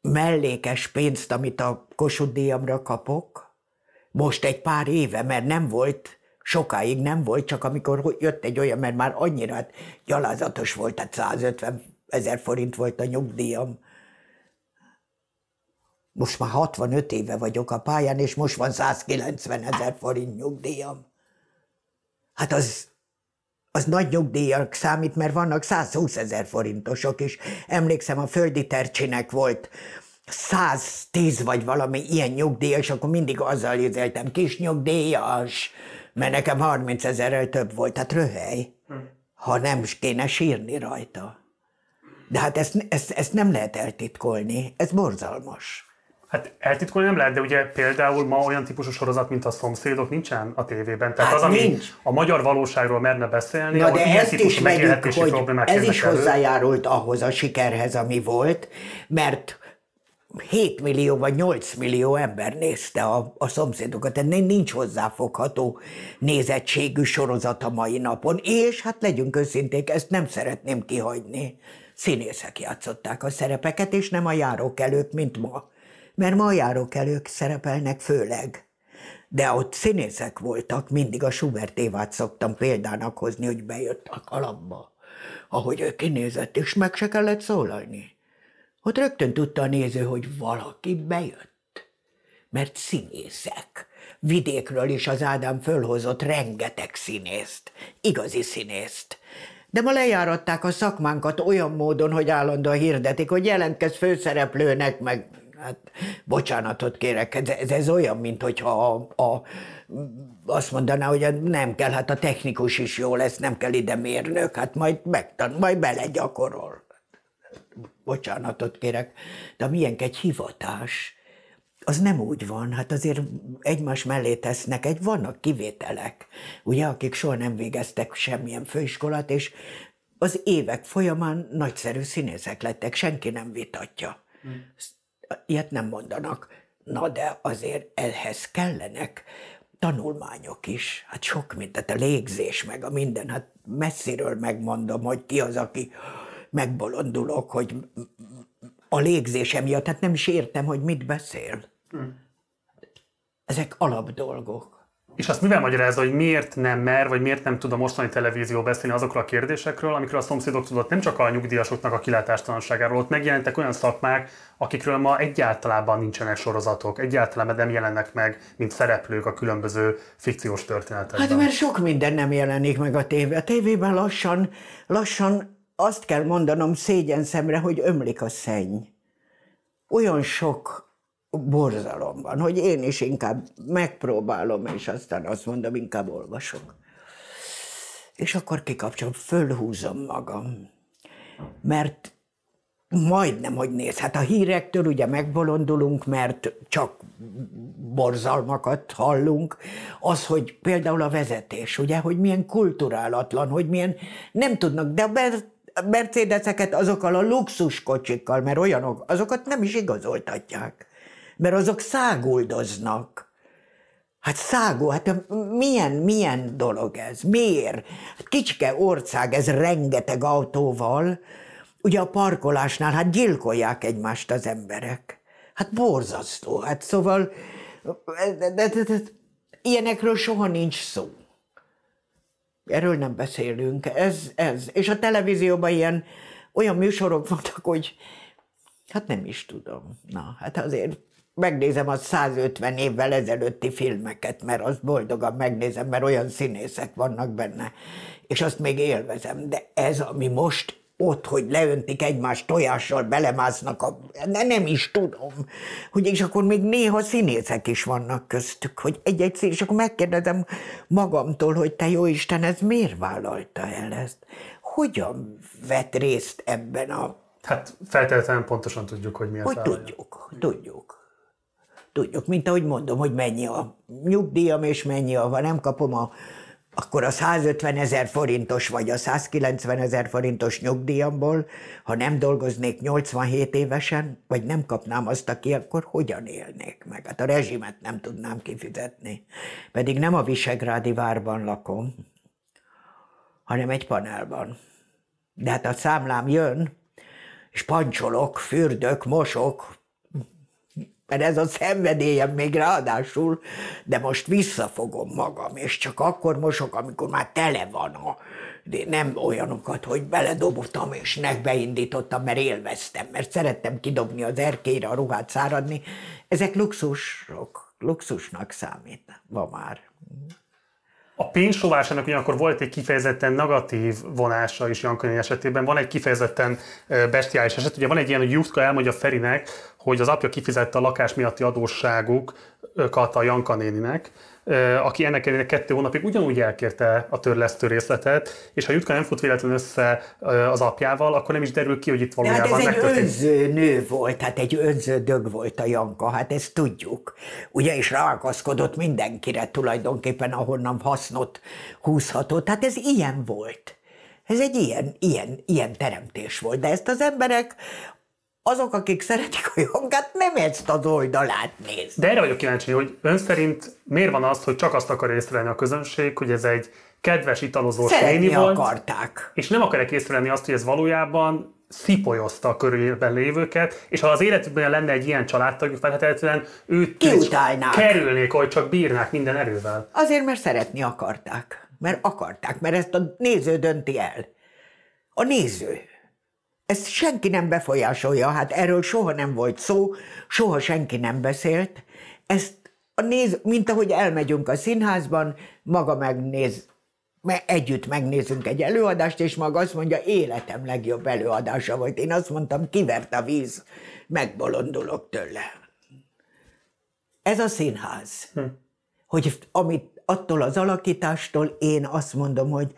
mellékes pénzt, amit a Kossuth díjamra kapok, most egy pár éve, mert nem volt Sokáig nem volt, csak amikor jött egy olyan, mert már annyira hát gyalázatos volt, tehát 150 ezer forint volt a nyugdíjam. Most már 65 éve vagyok a pályán, és most van 190 ezer forint nyugdíjam. Hát az, az nagy nyugdíjak számít, mert vannak 120 ezer forintosok is. Emlékszem, a földi tercsinek volt 110 vagy valami ilyen nyugdíjas, akkor mindig azzal érzeltem, kis nyugdíjas, mert nekem 30 ezerrel több volt, tehát röhely, ha nem kéne sírni rajta. De hát ezt, ezt, ezt nem lehet eltitkolni, ez borzalmas. Hát eltitkolni nem lehet, de ugye például ma olyan típusú sorozat, mint a szomszédok nincsen a tévében. Tehát Hát az, ami nincs. a magyar valóságról merne beszélni, Na de ezt is megélhetési hogy ez is elő. hozzájárult ahhoz a sikerhez, ami volt, mert 7 millió vagy 8 millió ember nézte a, a szomszédokat, tehát nincs hozzáfogható nézettségű sorozat a mai napon, és hát legyünk őszinték, ezt nem szeretném kihagyni. Színészek játszották a szerepeket, és nem a járókelők, mint ma. Mert ma a járókelők szerepelnek főleg. De ott színészek voltak, mindig a Schubert Évát szoktam példának hozni, hogy bejött a kalapba. Ahogy ő kinézett, és meg se kellett szólalni. Ott rögtön tudta a néző, hogy valaki bejött. Mert színészek. Vidékről is az Ádám fölhozott rengeteg színészt, igazi színészt. De ma lejáratták a szakmánkat olyan módon, hogy állandóan hirdetik, hogy jelentkezz főszereplőnek, meg hát bocsánatot kérek, ez, ez, ez olyan, mint hogyha a, a, azt mondaná, hogy nem kell, hát a technikus is jó lesz, nem kell ide mérnök, hát majd, megtan, majd belegyakorol bocsánatot kérek, de milyen egy hivatás, az nem úgy van, hát azért egymás mellé tesznek, egy vannak kivételek, ugye, akik soha nem végeztek semmilyen főiskolát, és az évek folyamán nagyszerű színészek lettek, senki nem vitatja. Ilyet nem mondanak. Na de azért ehhez kellenek tanulmányok is. Hát sok mindent, a légzés, meg a minden. Hát messziről megmondom, hogy ki az, aki megbolondulok, hogy a légzése miatt, hát nem is értem, hogy mit beszél. Ezek alapdolgok. És azt mivel magyarázza, hogy miért nem mer, vagy miért nem tud a mostani televízió beszélni azokról a kérdésekről, amikről a szomszédok tudott nem csak a nyugdíjasoknak a kilátástalanságáról, ott megjelentek olyan szakmák, akikről ma egyáltalán nincsenek sorozatok, egyáltalán nem jelennek meg, mint szereplők a különböző fikciós történetekben. Hát mert sok minden nem jelenik meg a tévé. A tévében lassan, lassan azt kell mondanom szégyen szemre, hogy ömlik a szenny. Olyan sok borzalom van, hogy én is inkább megpróbálom, és aztán azt mondom, inkább olvasok. És akkor kikapcsolom, fölhúzom magam. Mert majdnem, hogy néz. Hát a hírektől ugye megbolondulunk, mert csak borzalmakat hallunk. Az, hogy például a vezetés, ugye, hogy milyen kulturálatlan, hogy milyen nem tudnak, de a Mer- Mercedeseket azokkal a luxuskocsikkal, mert olyanok, azokat nem is igazoltatják. Mert azok száguldoznak. Hát szágó, hát milyen, milyen dolog ez? Miért? Hát kicske ország, ez rengeteg autóval. Ugye a parkolásnál, hát gyilkolják egymást az emberek. Hát borzasztó. Hát szóval, de, de, de, de, ilyenekről soha nincs szó. Erről nem beszélünk. Ez, ez. És a televízióban ilyen olyan műsorok vannak, hogy hát nem is tudom. Na, hát azért megnézem a 150 évvel ezelőtti filmeket, mert azt boldogan megnézem, mert olyan színészek vannak benne, és azt még élvezem. De ez, ami most ott, hogy leöntik egymást tojással, belemásznak, a, de nem is tudom, hogy és akkor még néha színészek is vannak köztük, hogy egy-egy szín, és akkor megkérdezem magamtól, hogy te jó Isten, ez miért vállalta el ezt? Hogyan vett részt ebben a... Hát feltétlenül pontosan tudjuk, hogy mi Hogy az tudjuk, tudjuk. Tudjuk, mint ahogy mondom, hogy mennyi a nyugdíjam, és mennyi a, ha nem kapom a, akkor a 150 ezer forintos, vagy a 190 ezer forintos nyugdíjamból, ha nem dolgoznék 87 évesen, vagy nem kapnám azt, aki, akkor hogyan élnék meg? Hát a rezsimet nem tudnám kifizetni. Pedig nem a Visegrádi várban lakom, hanem egy panelban. De hát a számlám jön, és pancsolok, fürdök, mosok, mert ez a szenvedélyem még ráadásul, de most visszafogom magam, és csak akkor mosok, amikor már tele van a, de nem olyanokat, hogy beledobottam és beindítottam, mert élveztem, mert szerettem kidobni az erkélyre a ruhát száradni. Ezek luxusok, luxusnak számít ma már. A pénzsóvásának ugyanakkor volt egy kifejezetten negatív vonása is Jankani esetében. Van egy kifejezetten bestiális eset. Ugye van egy ilyen, hogy Jutka elmondja Ferinek, hogy az apja kifizette a lakás miatti adósságukat a Janka néninek, aki ennek ellenére kettő hónapig ugyanúgy elkérte a törlesztő részletet, és ha Jutka nem fut véletlenül össze az apjával, akkor nem is derül ki, hogy itt valójában hát ez egy önző nő volt, hát egy önző dög volt a Janka, hát ezt tudjuk. Ugye, és rákaszkodott mindenkire tulajdonképpen, ahonnan hasznot húzhatott. Hát ez ilyen volt. Ez egy ilyen, ilyen, ilyen teremtés volt. De ezt az emberek azok, akik szeretik a jogát, nem ezt az oldalát néz. De erre vagyok kíváncsi, hogy ön szerint miért van az, hogy csak azt akar észrevenni a közönség, hogy ez egy kedves italozós néni volt, akarták. és nem akarják észrevenni azt, hogy ez valójában szipolyozta a körülben lévőket, és ha az életükben lenne egy ilyen családtagjuk, feltétlenül őt kerülnék, hogy csak bírnák minden erővel. Azért, mert szeretni akarták. Mert akarták, mert ezt a néző dönti el. A néző. Ezt senki nem befolyásolja, hát erről soha nem volt szó, soha senki nem beszélt. Ezt a néz, mint ahogy elmegyünk a színházban, maga megnéz, együtt megnézünk egy előadást, és maga azt mondja, életem legjobb előadása volt. Én azt mondtam, kivert a víz, megbolondulok tőle. Ez a színház. Hm. Hogy amit attól az alakítástól én azt mondom, hogy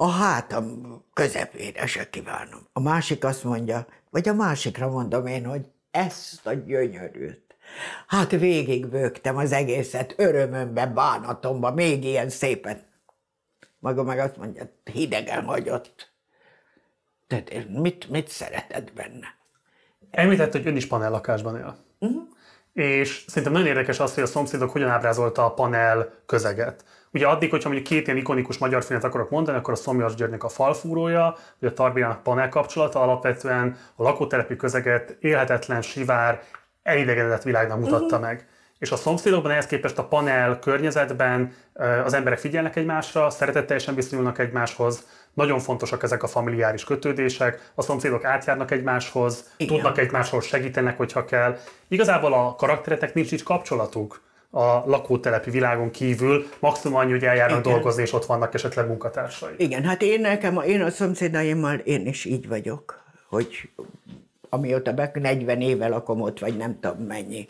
a hátam közepére se kívánom. A másik azt mondja, vagy a másikra mondom én, hogy ezt a gyönyörűt. Hát végigbőgtem az egészet, örömömbe, bánatomba, még ilyen szépen. Maga meg azt mondja, hidegen hagyott. Tehát mit, mit szereted benne? Említett, hogy ön is panellakásban él. Uh-huh. És szerintem nagyon érdekes az, hogy a szomszédok hogyan ábrázolta a panel közeget. Ugye addig, hogyha mondjuk két ilyen ikonikus magyar filmet akarok mondani, akkor a Szomjas Györgynek a falfúrója, vagy a Tarbiának panel kapcsolata alapvetően a lakótelepi közeget élhetetlen, sivár, elidegenedett világnak mutatta uh-huh. meg. És a szomszédokban ehhez képest a panel környezetben az emberek figyelnek egymásra, szeretetteljesen viszonyulnak egymáshoz, nagyon fontosak ezek a familiáris kötődések, a szomszédok átjárnak egymáshoz, Igen. tudnak egymáshoz segítenek, hogyha kell. Igazából a karakteretek nincs is kapcsolatuk a lakótelepi világon kívül, maximum annyi, hogy eljárnak Igen. dolgozni, és ott vannak esetleg munkatársai. Igen, hát én nekem, én a szomszédaimmal én is így vagyok, hogy amióta be 40 éve lakom ott, vagy nem tudom mennyi.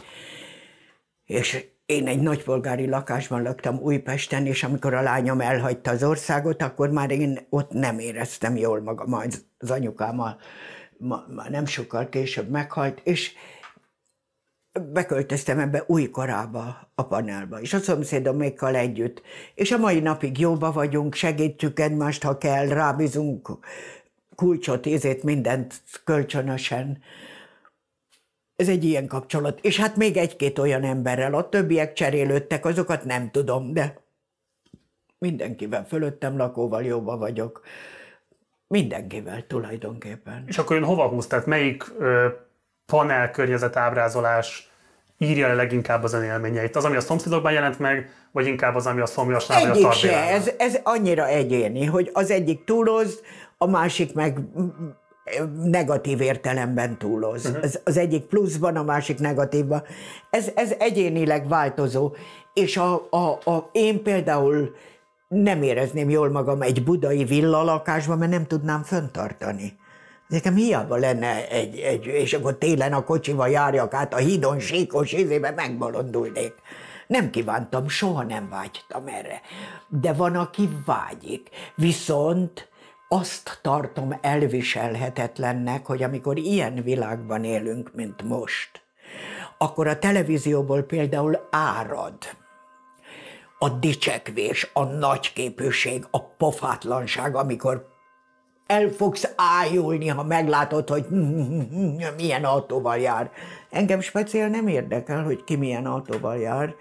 És én egy nagypolgári lakásban laktam Újpesten, és amikor a lányom elhagyta az országot, akkor már én ott nem éreztem jól magam. Az anyukám ma, ma nem sokkal később meghalt, és beköltöztem ebbe új korába, a panelba, és a szomszédomékkal együtt. És a mai napig jóba vagyunk, segítjük egymást, ha kell, rábízunk kulcsot, ízét, mindent kölcsönösen. Ez egy ilyen kapcsolat. És hát még egy-két olyan emberrel, a többiek cserélődtek, azokat nem tudom, de mindenkivel fölöttem lakóval jóba vagyok. Mindenkivel tulajdonképpen. És akkor ön hova húz? Tehát melyik ö, panel környezet ábrázolás írja le leginkább az élményeit? Az, ami a szomszédokban jelent meg, vagy inkább az, ami a szomjasnál, vagy a se. Ez, ez annyira egyéni, hogy az egyik túloz, a másik meg negatív értelemben túloz. Uh-huh. Az, az egyik pluszban, a másik negatívban. Ez, ez egyénileg változó. És a, a, a, én például nem érezném jól magam egy budai villalakásban, mert nem tudnám föntartani. Nekem hiába lenne egy, egy, és akkor télen a kocsival járjak át a hídon síkos izébe, megbolondulnék. Nem kívántam, soha nem vágytam erre. De van, aki vágyik. Viszont azt tartom elviselhetetlennek, hogy amikor ilyen világban élünk, mint most, akkor a televízióból például árad a dicsekvés, a nagyképűség, a pofátlanság, amikor el fogsz ájulni, ha meglátod, hogy milyen autóval jár. Engem speciál nem érdekel, hogy ki milyen autóval jár.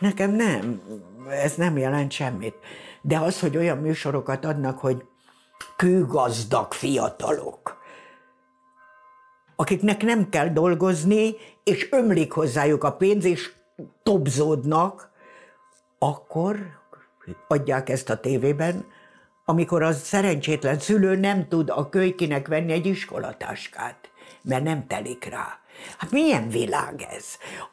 Nekem nem, ez nem jelent semmit. De az, hogy olyan műsorokat adnak, hogy kőgazdag fiatalok. akiknek nem kell dolgozni, és ömlik hozzájuk a pénz, és tobzódnak, akkor adják ezt a tévében, amikor az szerencsétlen szülő nem tud a kölykinek venni egy iskolatáskát, mert nem telik rá. Hát milyen világ ez?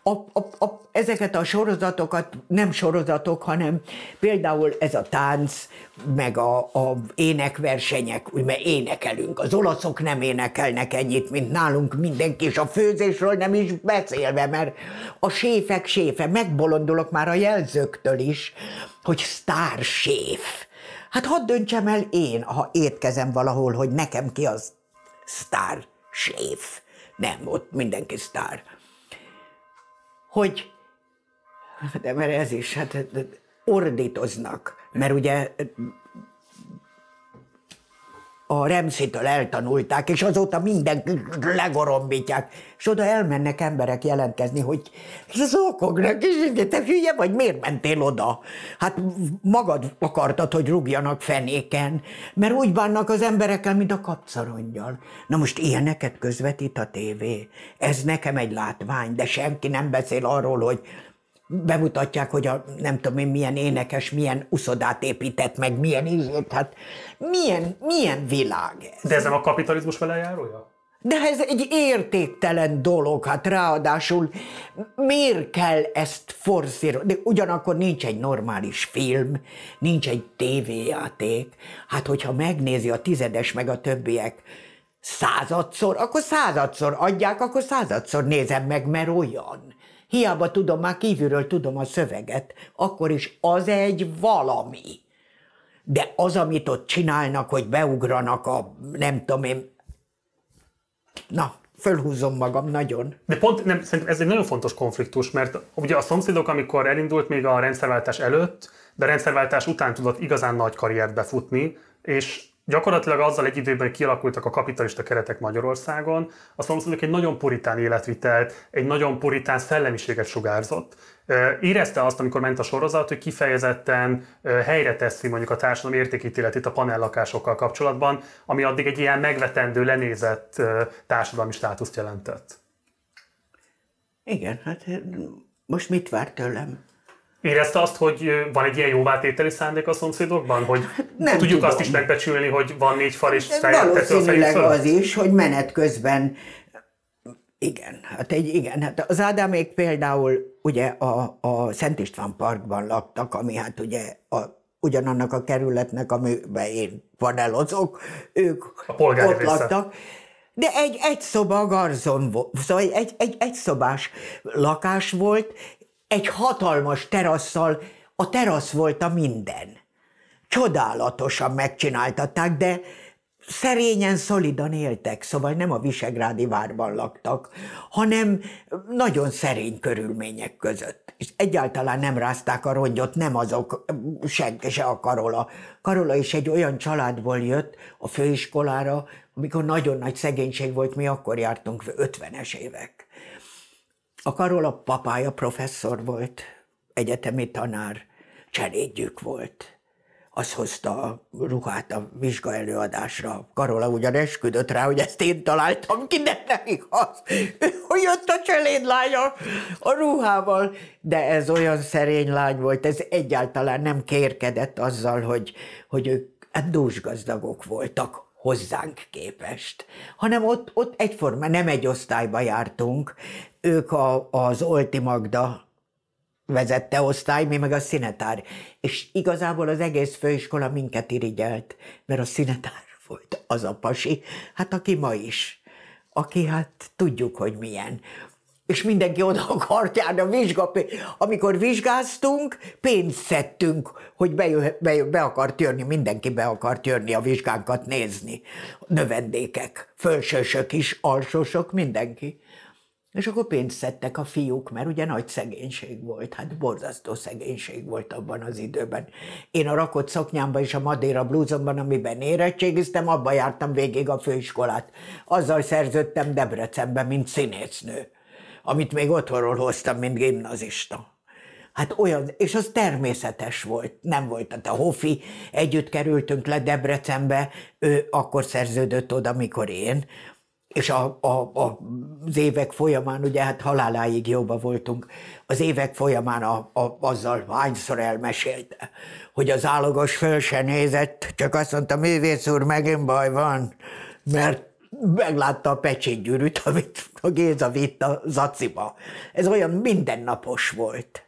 A, a, a, ezeket a sorozatokat, nem sorozatok, hanem például ez a tánc, meg a, a énekversenyek, mert énekelünk. Az olaszok nem énekelnek ennyit, mint nálunk mindenki, és a főzésről nem is beszélve, mert a séfek séfe, megbolondulok már a jelzőktől is, hogy sztár séf. Hát hadd döntsem el én, ha étkezem valahol, hogy nekem ki az sztár séf. Nem, ott mindenki sztár. Hogy, de mert ez is, hát ordítoznak, mert ugye a Remszitől eltanulták, és azóta minden legorombítják. És oda elmennek emberek jelentkezni, hogy zokognak, és te hülye vagy, miért mentél oda? Hát magad akartad, hogy rúgjanak fenéken, mert úgy bánnak az emberekkel, mint a kapszarongyal. Na most ilyeneket közvetít a tévé. Ez nekem egy látvány, de senki nem beszél arról, hogy bemutatják, hogy a nem tudom én milyen énekes, milyen uszodát épített meg, milyen ízét, hát milyen, milyen világ ez. De ez nem a kapitalizmus velejárója? De ez egy értéktelen dolog, hát ráadásul miért kell ezt forszírozni? De ugyanakkor nincs egy normális film, nincs egy tévéjáték. Hát hogyha megnézi a tizedes meg a többiek századszor, akkor századszor adják, akkor századszor nézem meg, mert olyan. Hiába tudom, már kívülről tudom a szöveget, akkor is az egy valami. De az, amit ott csinálnak, hogy beugranak a, nem tudom én, na, fölhúzom magam nagyon. De pont nem, szerintem ez egy nagyon fontos konfliktus, mert ugye a szomszédok, amikor elindult még a rendszerváltás előtt, de a rendszerváltás után tudott igazán nagy karriert befutni, és gyakorlatilag azzal egy időben kialakultak a kapitalista keretek Magyarországon, a szomszédok egy nagyon puritán életvitelt, egy nagyon puritán szellemiséget sugárzott. Érezte azt, amikor ment a sorozat, hogy kifejezetten helyre teszi mondjuk a társadalom értékítéletét a panellakásokkal kapcsolatban, ami addig egy ilyen megvetendő, lenézett társadalmi státuszt jelentett. Igen, hát most mit vár tőlem? Érezte azt, hogy van egy ilyen jóvátételi szándék a szomszédokban? Hogy Hát Nem tudjuk tudom. azt is megbecsülni, hogy van négy fal és a fejük Valószínűleg az is, hogy menet közben igen, hát egy, igen, hát az Ádámék például ugye a, a Szent István Parkban laktak, ami hát ugye a, ugyanannak a kerületnek, amiben én panelozok, ők A ott része. laktak. De egy egy szoba garzon volt, szóval egy, egy, egy szobás lakás volt, egy hatalmas terasszal, a terasz volt a minden. Csodálatosan megcsináltatták, de szerényen, szolidan éltek, szóval nem a Visegrádi várban laktak, hanem nagyon szerény körülmények között. És egyáltalán nem rázták a rongyot, nem azok, senki se a Karola. Karola is egy olyan családból jött a főiskolára, amikor nagyon nagy szegénység volt, mi akkor jártunk, 50-es évek. A Karola papája professzor volt, egyetemi tanár, cselédjük volt. Az hozta a ruhát a vizsga előadásra. Karola ugyan esküdött rá, hogy ezt én találtam ki, de nem igaz. Hogy jött a cselédlánya a ruhával. De ez olyan szerény lány volt, ez egyáltalán nem kérkedett azzal, hogy, hogy ők hát dúsgazdagok voltak hozzánk képest, hanem ott, ott egyforma, nem egy osztályba jártunk, ők a, az Olti Magda vezette osztály, mi meg a színetár. És igazából az egész főiskola minket irigyelt, mert a színetár volt az a pasi, hát aki ma is, aki hát tudjuk, hogy milyen. És mindenki oda akart járni a vizsga, amikor vizsgáztunk, pénzt szedtünk, hogy bejö, be, be akart jönni, mindenki be akart jönni a vizsgánkat nézni. Növendékek, fölsősök is, alsósok, mindenki. És akkor pénzt szedtek a fiúk, mert ugye nagy szegénység volt, hát borzasztó szegénység volt abban az időben. Én a rakott szoknyámban és a madéra blúzomban, amiben érettségiztem, abban jártam végig a főiskolát. Azzal szerződtem Debrecenbe, mint színésznő, amit még otthonról hoztam, mint gimnazista. Hát olyan, és az természetes volt, nem volt. Tehát a Hofi, együtt kerültünk le Debrecenbe, ő akkor szerződött oda, mikor én, és a, a, a, az évek folyamán, ugye hát haláláig jóba voltunk, az évek folyamán a, a, azzal hányszor elmesélte, hogy az állagos föl se nézett, csak azt mondta, művész úr, megint baj van, mert meglátta a pecsétgyűrűt, amit a Géza vitt a zaciba. Ez olyan mindennapos volt.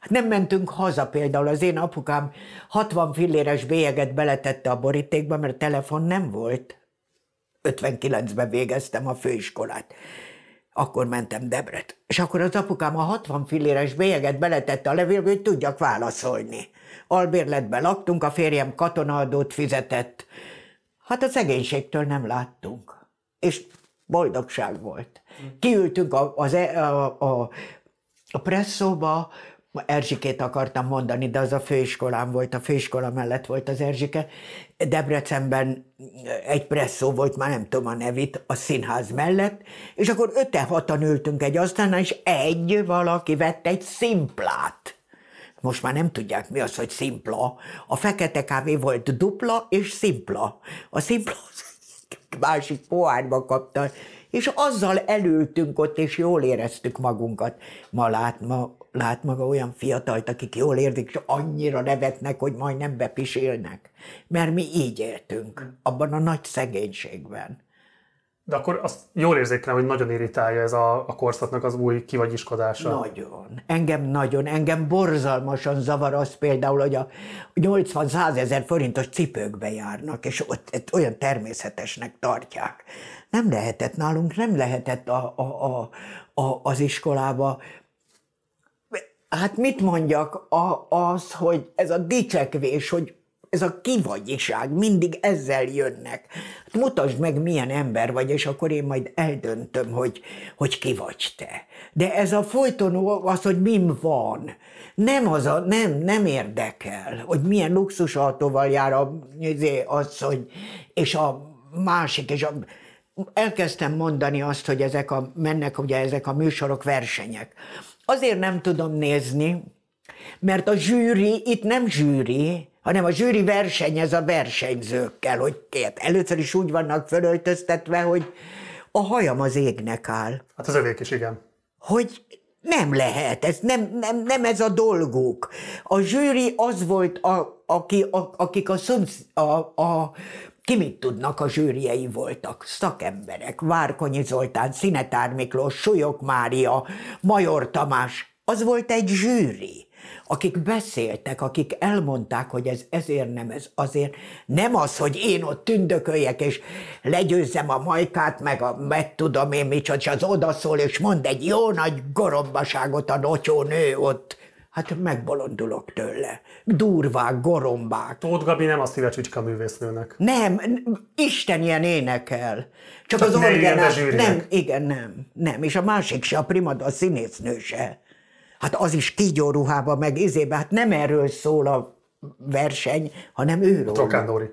Hát nem mentünk haza például, az én apukám 60 filléres bélyeget beletette a borítékba, mert telefon nem volt. 59-ben végeztem a főiskolát. Akkor mentem Debret. És akkor az apukám a 60 filléres bélyeget beletette a levélbe, hogy tudjak válaszolni. Albérletben laktunk, a férjem katonaadót fizetett. Hát a szegénységtől nem láttunk. És boldogság volt. Kiültünk a, az, e, a, a, a presszóba, Erzsikét akartam mondani, de az a főiskolám volt, a főiskola mellett volt az Erzsike. Debrecenben egy presszó volt, már nem tudom a nevét, a színház mellett, és akkor öten hatan ültünk egy asztalnál, és egy valaki vett egy szimplát. Most már nem tudják, mi az, hogy szimpla. A fekete kávé volt dupla és szimpla. A szimpla másik pohárba kapta, és azzal elültünk ott, és jól éreztük magunkat. Ma lát, ma lát maga olyan fiatalt, akik jól érzik, és annyira nevetnek, hogy majdnem bepisélnek. Mert mi így éltünk, abban a nagy szegénységben. De akkor azt jól érzékelem, hogy nagyon irritálja ez a, a korszaknak az új kivagyiskodása. Nagyon. Engem nagyon, engem borzalmasan zavar az például, hogy a 80-100 ezer forintos cipőkbe járnak, és ott olyan természetesnek tartják. Nem lehetett nálunk, nem lehetett a, a, a, a, az iskolába Hát mit mondjak, a, az, hogy ez a dicsekvés, hogy ez a kivagyiság, mindig ezzel jönnek. Hát mutasd meg, milyen ember vagy, és akkor én majd eldöntöm, hogy, hogy ki vagy te. De ez a folyton az, hogy mim van, nem, az a, nem, nem érdekel, hogy milyen luxusautóval jár a, az, hogy, és a másik, és a, elkezdtem mondani azt, hogy ezek a, mennek ugye ezek a műsorok versenyek. Azért nem tudom nézni, mert a zsűri itt nem zsűri, hanem a zsűri versenyez a versenyzőkkel, hogy két. Először is úgy vannak fölöltöztetve, hogy a hajam az égnek áll. Hát az övék is, igen. Hogy nem lehet, ez nem, nem, nem ez a dolguk. A zsűri az volt, a, aki, a, akik a, szomsz, a, a ki mit tudnak, a zsűriei voltak, szakemberek, Várkonyi Zoltán, Szinetár Miklós, Súlyok Mária, Major Tamás, az volt egy zsűri akik beszéltek, akik elmondták, hogy ez ezért nem, ez azért. Nem az, hogy én ott tündököljek, és legyőzzem a majkát, meg a meg tudom én micsoda, és az odaszól, és mond egy jó nagy gorombaságot a nocsó nő ott. Hát megbolondulok tőle. Durvák, gorombák. Tóth Gabi nem a szívecsücska művésznőnek. Nem, Isten ilyen énekel. Csak, Csak az zsűrinek. nem, igen, nem, nem. És a másik se, a primada, a színésznő se. Hát az is kígyó ruhába, meg izébe, hát nem erről szól a verseny, hanem őről. Trokán Nóri.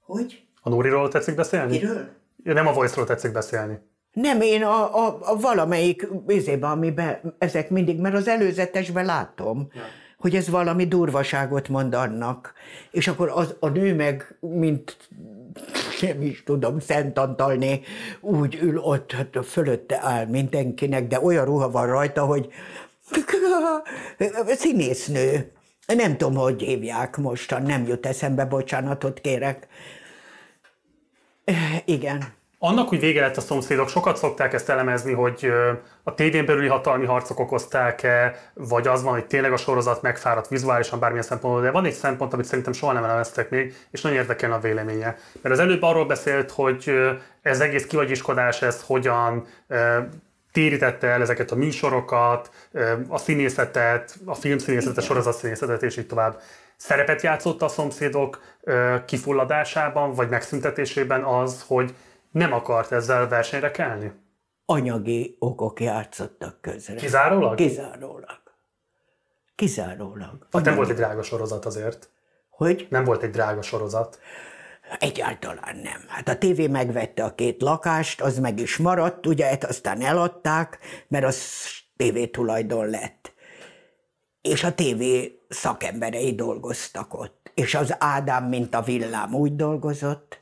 Hogy? A Nóriról tetszik beszélni? Kiről? Nem a Voice-ról tetszik beszélni. Nem, én a, a, a valamelyik izébe, amiben ezek mindig, mert az előzetesben látom, ja. hogy ez valami durvaságot mond annak. És akkor az, a nő meg, mint nem is tudom, Szent Antalné úgy ül ott, hát fölötte áll mindenkinek, de olyan ruha van rajta, hogy színésznő. Nem tudom, hogy hívják mostan, nem jut eszembe, bocsánatot kérek. Igen. Annak, hogy vége lett a szomszédok, sokat szokták ezt elemezni, hogy a tévén belüli hatalmi harcok okozták-e, vagy az van, hogy tényleg a sorozat megfáradt vizuálisan bármilyen szempontból, de van egy szempont, amit szerintem soha nem elemeztek még, és nagyon érdekelne a véleménye. Mert az előbb arról beszélt, hogy ez egész kivagyiskodás, ez hogyan térítette el ezeket a műsorokat, a színészetet, a filmszínészetet, a sorozatszínészetet, és így tovább. Szerepet játszott a szomszédok kifulladásában, vagy megszüntetésében az, hogy nem akart ezzel versenyre kelni? Anyagi okok játszottak közre. Kizárólag? Kizárólag. Kizárólag. Hát nem volt egy drága sorozat azért. Hogy? Nem volt egy drága sorozat. Egyáltalán nem. Hát a tévé megvette a két lakást, az meg is maradt, ugye, hát aztán eladták, mert az tévé tulajdon lett. És a tévé szakemberei dolgoztak ott. És az Ádám, mint a villám úgy dolgozott,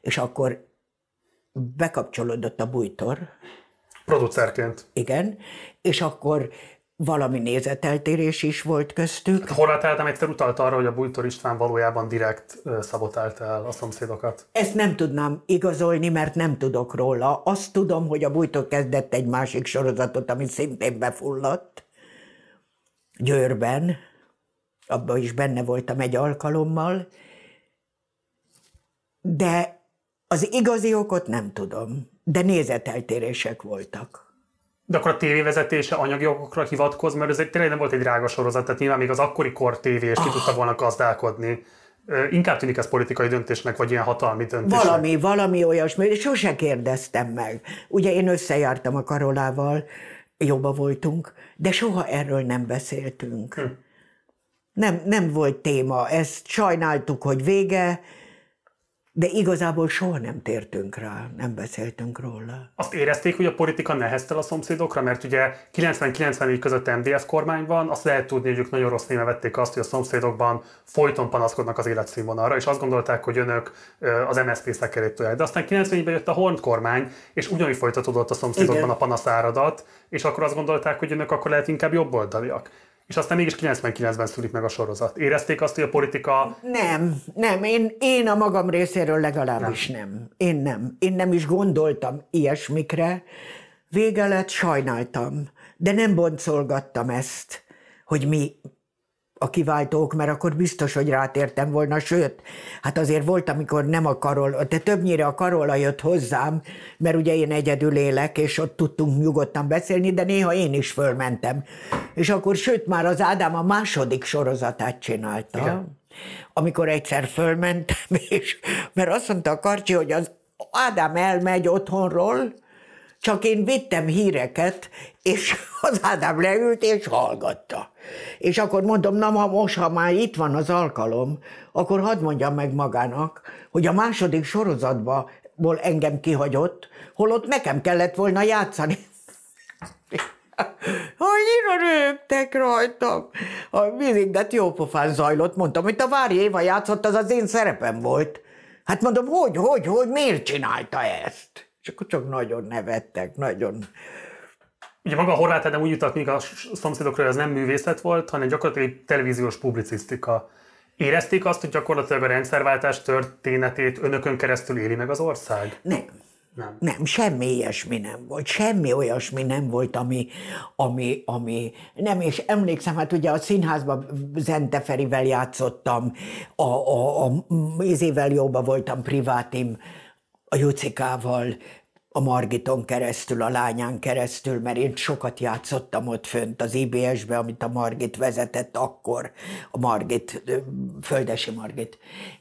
és akkor bekapcsolódott a bújtor, Producerként. igen, és akkor valami nézeteltérés is volt köztük. Horváth Ádám egyszer utalt arra, hogy a Bújtor István valójában direkt szabotált el a szomszédokat. Ezt nem tudnám igazolni, mert nem tudok róla. Azt tudom, hogy a Bújtor kezdett egy másik sorozatot, ami szintén befulladt. Győrben. Abban is benne voltam egy alkalommal. De az igazi okot nem tudom. De nézeteltérések voltak. De akkor a tévévezetése anyagi okokra hivatkoz, mert ez egy, tényleg nem volt egy drága sorozat, tehát nyilván még az akkori kor tévé, és ki tudta volna gazdálkodni. Inkább tűnik ez politikai döntésnek, vagy ilyen hatalmi döntésnek. Valami, valami olyasmi, sose kérdeztem meg. Ugye én összejártam a Karolával, jobba voltunk, de soha erről nem beszéltünk. Hm. Nem, nem volt téma, ezt sajnáltuk, hogy vége, de igazából soha nem tértünk rá, nem beszéltünk róla. Azt érezték, hogy a politika neheztel a szomszédokra, mert ugye 90-94 között MDF kormány van, azt lehet tudni, hogy ők nagyon rossz néve vették azt, hogy a szomszédokban folyton panaszkodnak az életszínvonalra, és azt gondolták, hogy önök az MSZP szekerét tolják. De aztán 94-ben jött a Horn kormány, és ugyanúgy folytatódott a szomszédokban Igen. a panaszáradat, és akkor azt gondolták, hogy önök akkor lehet inkább jobboldaliak. És aztán mégis 99-ben szülik meg a sorozat. Érezték azt, hogy a politika Nem, nem, én, én a magam részéről legalábbis nem. nem. Én nem. Én nem is gondoltam ilyesmikre. Vége lett, sajnáltam, de nem boncolgattam ezt, hogy mi a kiváltók, mert akkor biztos, hogy rátértem volna, sőt, hát azért volt, amikor nem a Karola, de többnyire a Karola jött hozzám, mert ugye én egyedül élek, és ott tudtunk nyugodtan beszélni, de néha én is fölmentem. És akkor, sőt, már az Ádám a második sorozatát csinálta, Igen. amikor egyszer fölmentem, és mert azt mondta a Karcsi, hogy az Ádám elmegy otthonról, csak én vittem híreket, és az Ádám leült és hallgatta. És akkor mondom, na ma most, ha már itt van az alkalom, akkor hadd mondjam meg magának, hogy a második sorozatból engem kihagyott, holott nekem kellett volna játszani. Annyira rögtek rajtam. A vízinget jópofán zajlott, mondtam, hogy a Vári Éva játszott, az az én szerepem volt. Hát mondom, hogy, hogy, hogy, miért csinálta ezt? És akkor csak nagyon nevettek, nagyon... Ugye maga a Horváth Ádám úgy jutott még a szomszédokra, hogy ez nem művészet volt, hanem gyakorlatilag televíziós publicisztika. Érezték azt, hogy gyakorlatilag a rendszerváltás történetét önökön keresztül éli meg az ország? Nem. Nem. nem, semmi ilyesmi nem volt, semmi olyasmi nem volt, ami, ami, ami nem, és emlékszem, hát ugye a színházban Zente Ferivel játszottam, a, a, a Izével jóba voltam privátim, a Jucikával, a Margiton keresztül, a lányán keresztül, mert én sokat játszottam ott fönt az IBS-be, amit a Margit vezetett akkor, a Margit, Földesi Margit.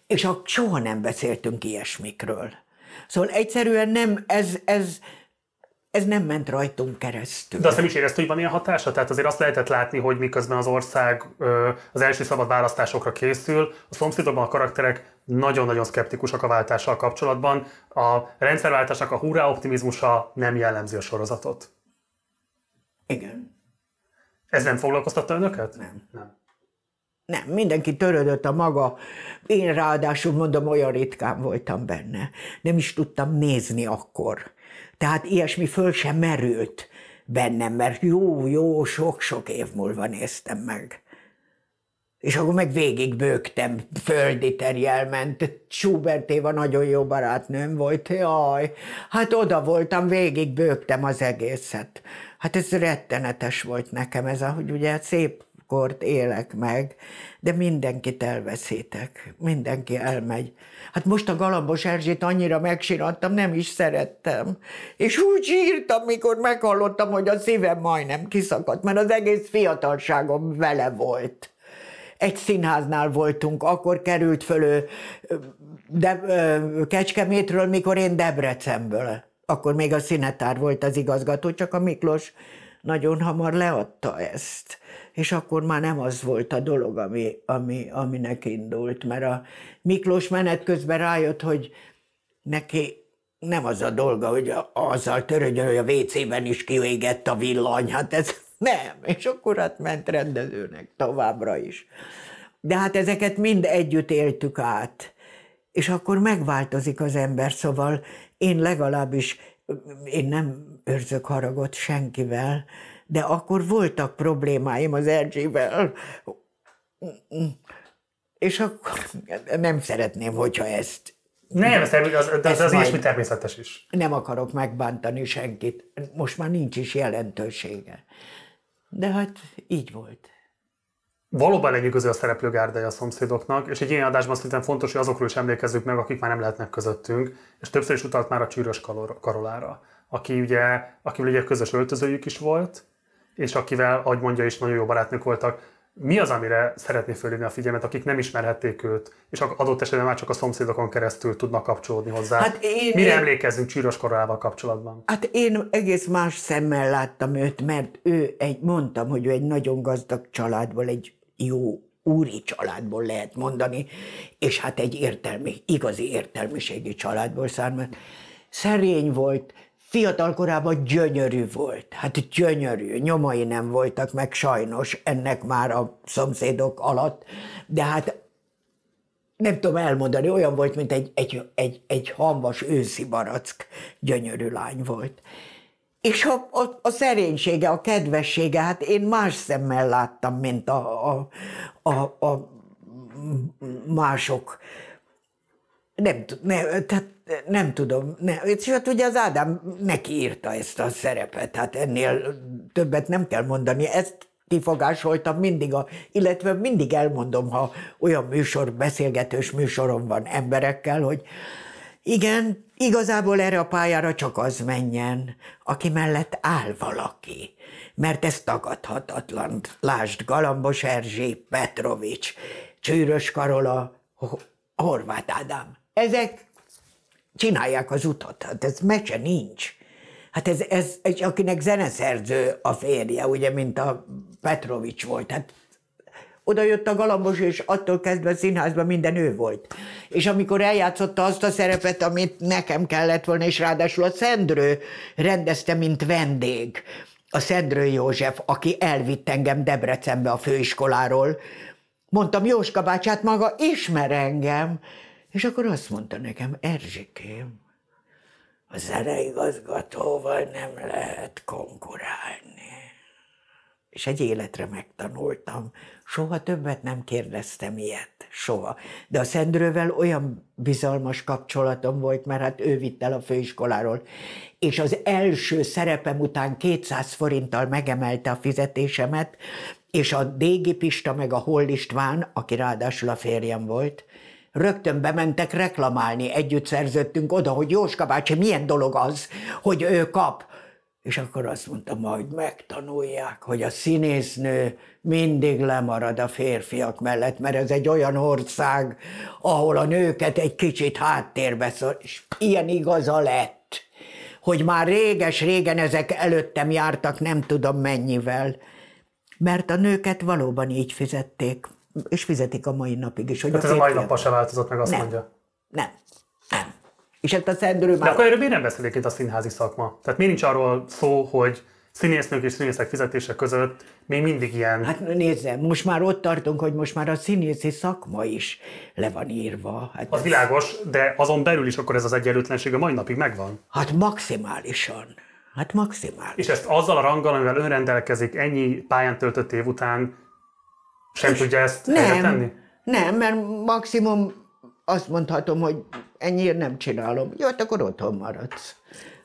És soha nem beszéltünk ilyesmikről. Szóval egyszerűen nem, ez, ez, ez nem ment rajtunk keresztül. De azt nem is érezte, hogy van ilyen hatása? Tehát azért azt lehetett látni, hogy miközben az ország az első szabad választásokra készül, a szomszédokban a karakterek nagyon-nagyon szkeptikusak a váltással kapcsolatban. A rendszerváltásnak a hurrá optimizmusa nem jellemzi a sorozatot. Igen. Ez nem foglalkoztatta önöket? Nem. nem. Nem, mindenki törődött a maga. Én ráadásul mondom, olyan ritkán voltam benne. Nem is tudtam nézni akkor. Tehát ilyesmi föl sem merült bennem, mert jó, jó, sok-sok év múlva néztem meg. És akkor meg végig bőgtem, földi terjelment. Schubert Éva nagyon jó barátnőm volt, jaj. Hát oda voltam, végig bőgtem az egészet. Hát ez rettenetes volt nekem, ez ahogy ugye szép kort élek meg, de mindenkit elveszítek, mindenki elmegy. Hát most a Galambos Erzsét annyira megsirattam, nem is szerettem. És úgy sírtam, mikor meghallottam, hogy a szívem majdnem kiszakadt, mert az egész fiatalságom vele volt. Egy színháznál voltunk, akkor került fölő de, Kecskemétről, mikor én Debrecenből. Akkor még a színetár volt az igazgató, csak a Miklós nagyon hamar leadta ezt és akkor már nem az volt a dolog, ami, ami, aminek indult, mert a Miklós menet közben rájött, hogy neki nem az a dolga, hogy azzal törődjön, hogy a WC-ben is kiégett a villany, hát ez nem, és akkor hát ment rendezőnek továbbra is. De hát ezeket mind együtt éltük át, és akkor megváltozik az ember, szóval én legalábbis, én nem őrzök haragot senkivel, de akkor voltak problémáim az Erzsével, és akkor nem szeretném, hogyha ezt Nem, ez, az, de az, az ilyesmi természetes is. nem akarok megbántani senkit. Most már nincs is jelentősége. De hát így volt. Valóban lenyűgöző a szereplőgárdája a szomszédoknak, és egy ilyen adásban szerintem fontos, hogy azokról is emlékezzük meg, akik már nem lehetnek közöttünk, és többször is utalt már a Csűrös Karolára, aki ugye, akivel ugye közös öltözőjük is volt, és akivel, ahogy mondja is, nagyon jó barátnők voltak. Mi az, amire szeretné fölhívni a figyelmet, akik nem ismerhették őt, és adott esetben már csak a szomszédokon keresztül tudnak kapcsolódni hozzá? Hát én- Mire én- emlékezzünk Csűrös Karolával kapcsolatban? Hát én egész más szemmel láttam őt, mert ő egy, mondtam, hogy ő egy nagyon gazdag családból, egy jó úri családból lehet mondani, és hát egy értelmi, igazi értelmiségi családból származott. Szerény volt, fiatal korában gyönyörű volt. Hát gyönyörű, nyomai nem voltak meg sajnos ennek már a szomszédok alatt, de hát nem tudom elmondani, olyan volt, mint egy, egy, egy, egy hamvas őszi barack, gyönyörű lány volt. És a, a, a szerénysége, a kedvessége, hát én más szemmel láttam, mint a, a, a, a mások. Nem, tud- ne, tehát nem tudom. Ne, és hát ugye az Ádám neki írta ezt a szerepet, hát ennél többet nem kell mondani. Ezt kifogásoltam mindig, a, illetve mindig elmondom, ha olyan műsor, beszélgetős műsorom van emberekkel, hogy igen, igazából erre a pályára csak az menjen, aki mellett áll valaki. Mert ez tagadhatatlan. Lásd, Galambos Erzsé, Petrovics, Csűrös Karola, Ho- Horváth Ádám. Ezek csinálják az utat, hát ez mese nincs. Hát ez, ez, ez akinek zeneszerző a férje, ugye, mint a Petrovics volt, hát oda jött a Galambos, és attól kezdve a színházban minden ő volt. És amikor eljátszotta azt a szerepet, amit nekem kellett volna, és ráadásul a Szendrő rendezte, mint vendég, a Szendrő József, aki elvitt engem Debrecenbe a főiskoláról, mondtam, Jóska bácsi, hát maga ismer engem, és akkor azt mondta nekem, Erzsikém, a zeneigazgatóval nem lehet konkurálni. És egy életre megtanultam. Soha többet nem kérdeztem ilyet. Soha. De a Szendrővel olyan bizalmas kapcsolatom volt, mert hát ő vitt el a főiskoláról. És az első szerepem után 200 forinttal megemelte a fizetésemet, és a Dégi Pista meg a Holl István, aki ráadásul a férjem volt, rögtön bementek reklamálni, együtt szerződtünk oda, hogy Jóska bácsi, milyen dolog az, hogy ő kap. És akkor azt mondta, majd megtanulják, hogy a színésznő mindig lemarad a férfiak mellett, mert ez egy olyan ország, ahol a nőket egy kicsit háttérbe szor, és ilyen igaza lett, hogy már réges-régen ezek előttem jártak, nem tudom mennyivel, mert a nőket valóban így fizették, és fizetik a mai napig is. Hogy Tehát ez a mai nappal se változott meg, azt nem, mondja. nem, nem. És hát a Szendrő De már... akkor erről miért nem beszélik itt a színházi szakma? Tehát miért nincs arról szó, hogy színésznők és színészek fizetése között még mindig ilyen... Hát nézze, most már ott tartunk, hogy most már a színészi szakma is le van írva. Hát, Az világos, de azon belül is akkor ez az egyenlőtlenség a mai napig megvan. hát maximálisan. Hát maximális. És ezt azzal a ranggal, amivel ön rendelkezik ennyi pályán töltött év után, sem tudja ezt helyre tenni? Nem, nem, mert maximum azt mondhatom, hogy ennyire nem csinálom. Jó, hát akkor otthon maradsz.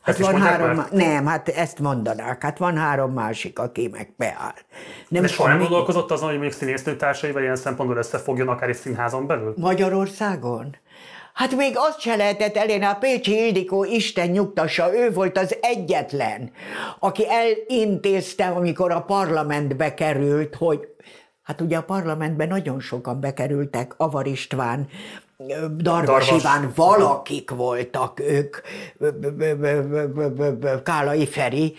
Hát Ezt van három, már? má- nem, hát ezt mondanák. Hát van három másik, aki meg beáll. Nem De soha nem gondolkozott azon, hogy mondjuk színésznőtársaival ilyen szempontból összefogjon akár egy színházon belül? Magyarországon? Hát még azt se lehetett elérni, a Pécsi Ildikó, Isten nyugtassa, ő volt az egyetlen, aki elintézte, amikor a parlamentbe került, hogy Hát ugye a parlamentben nagyon sokan bekerültek, Avar István, Darvas. Iván, valakik voltak ők, Kálai Feri,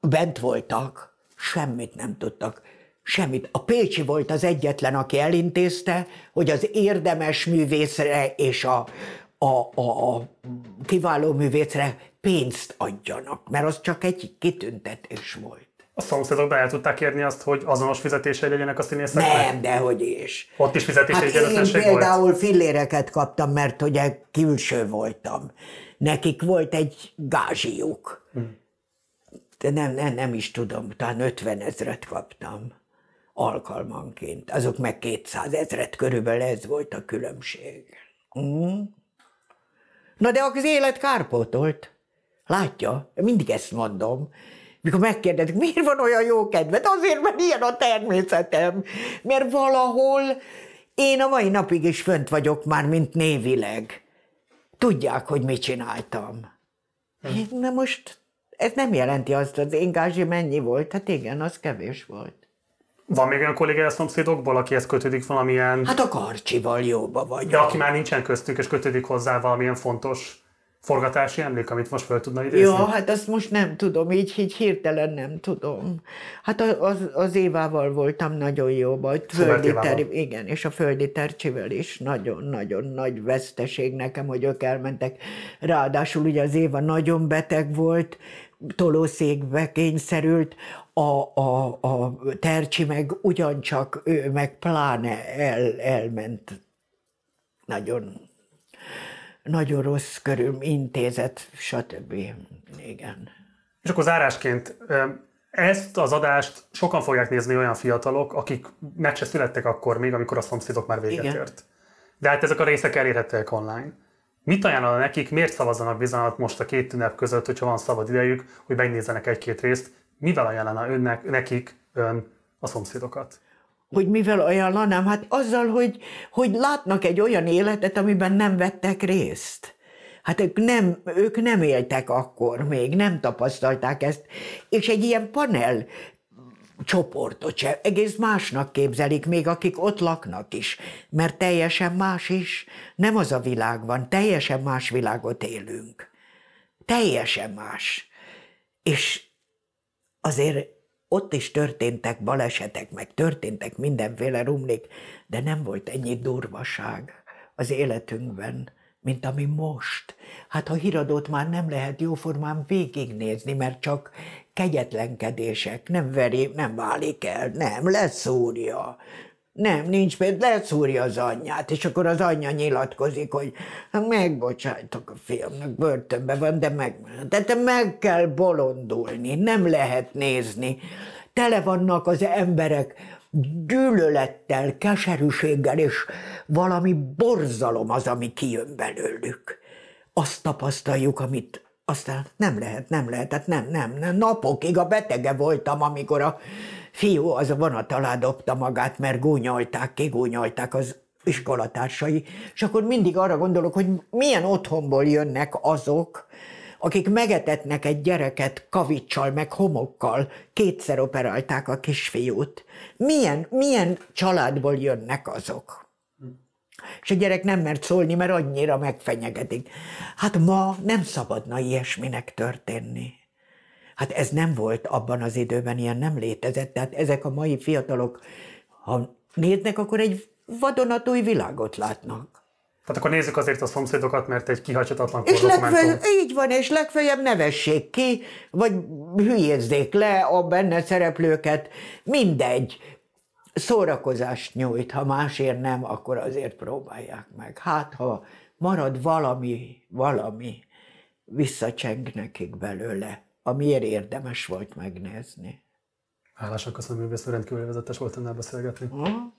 bent voltak, semmit nem tudtak. Semmit. A Pécsi volt az egyetlen, aki elintézte, hogy az érdemes művészre és a, a, a, a kiváló művészre pénzt adjanak, mert az csak egy kitüntetés volt. A szomszédokban el tudták érni azt, hogy azonos fizetései legyenek a színészeknek? Nem, dehogy is. Ott is fizetési Hát én volt? például filléreket kaptam, mert ugye külső voltam. Nekik volt egy gázsiuk. De nem, nem, nem is tudom, talán 50 ezret kaptam alkalmanként. Azok meg 200 ezret, körülbelül ez volt a különbség. Mm. Na de az élet kárpótolt. Látja, mindig ezt mondom. Mikor megkérdezik, miért van olyan jó kedved? Azért, mert ilyen a természetem. Mert valahol én a mai napig is fönt vagyok már, mint névileg. Tudják, hogy mit csináltam. Hm. Na most ez nem jelenti azt, az én gázsi mennyi volt. Hát igen, az kevés volt. Van még olyan kollégája a szomszédokból, akihez kötődik valamilyen... Hát a karcsival jóba vagy. De aki már nincsen köztük, és kötődik hozzá valamilyen fontos forgatási emlék, amit most fel tudna idézni? Ja, hát azt most nem tudom, így, így hirtelen nem tudom. Hát az, az Évával voltam nagyon jó, vagy földi ter, igen, és a földi tercsivel is nagyon-nagyon nagy veszteség nekem, hogy ők elmentek. Ráadásul ugye az Éva nagyon beteg volt, tolószékbe kényszerült, a, a, a Tercsi meg ugyancsak, ő meg pláne el, elment nagyon, nagyon rossz körül intézet, stb. Igen. És akkor zárásként ezt az adást sokan fogják nézni olyan fiatalok, akik meg se születtek akkor még, amikor a szomszédok már véget Igen. ért. De hát ezek a részek elérhetőek online. Mit ajánlana nekik, miért szavazzanak bizonyat most a két ünnep között, hogyha van szabad idejük, hogy megnézzenek egy-két részt, mivel ajánlana önnek, nekik ön a szomszédokat? Hogy mivel ajánlanám? Hát azzal, hogy, hogy látnak egy olyan életet, amiben nem vettek részt. Hát ők nem, ők nem éltek akkor még, nem tapasztalták ezt. És egy ilyen panel csoportot se, egész másnak képzelik, még akik ott laknak is, mert teljesen más is, nem az a világ van, teljesen más világot élünk. Teljesen más. És azért ott is történtek balesetek, meg történtek mindenféle rumlik, de nem volt ennyi durvaság az életünkben, mint ami most. Hát a híradót már nem lehet jóformán végignézni, mert csak kegyetlenkedések, nem veri, nem válik el, nem, leszúrja. Nem, nincs pénz, leszúrja az anyját, és akkor az anyja nyilatkozik, hogy hát megbocsájtok a fiamnak, börtönben van, de meg, de meg kell bolondulni, nem lehet nézni. Tele vannak az emberek gyűlölettel, keserűséggel, és valami borzalom az, ami kijön belőlük. Azt tapasztaljuk, amit aztán nem lehet, nem lehet, tehát nem, nem, nem. Napokig a betege voltam, amikor a fiú az a vonat alá dobta magát, mert gúnyolták, kigúnyolták az iskolatársai, és akkor mindig arra gondolok, hogy milyen otthonból jönnek azok, akik megetetnek egy gyereket kavicsal, meg homokkal, kétszer operálták a kisfiút. Milyen, milyen családból jönnek azok? És a gyerek nem mert szólni, mert annyira megfenyegetik. Hát ma nem szabadna ilyesminek történni. Hát ez nem volt abban az időben, ilyen nem létezett. Tehát ezek a mai fiatalok, ha néznek, akkor egy vadonatúj világot látnak. Tehát akkor nézzük azért a szomszédokat, mert egy kihagyhatatlan és legfeljebb, Így van, és legfeljebb nevessék ki, vagy hülyézzék le a benne szereplőket, mindegy. Szórakozást nyújt, ha másért nem, akkor azért próbálják meg. Hát, ha marad valami, valami, visszacseng nekik belőle amiért érdemes volt megnézni. Hálásak köszönöm, hogy rendkívül vezetes volt önnel beszélgetni. Uh-huh.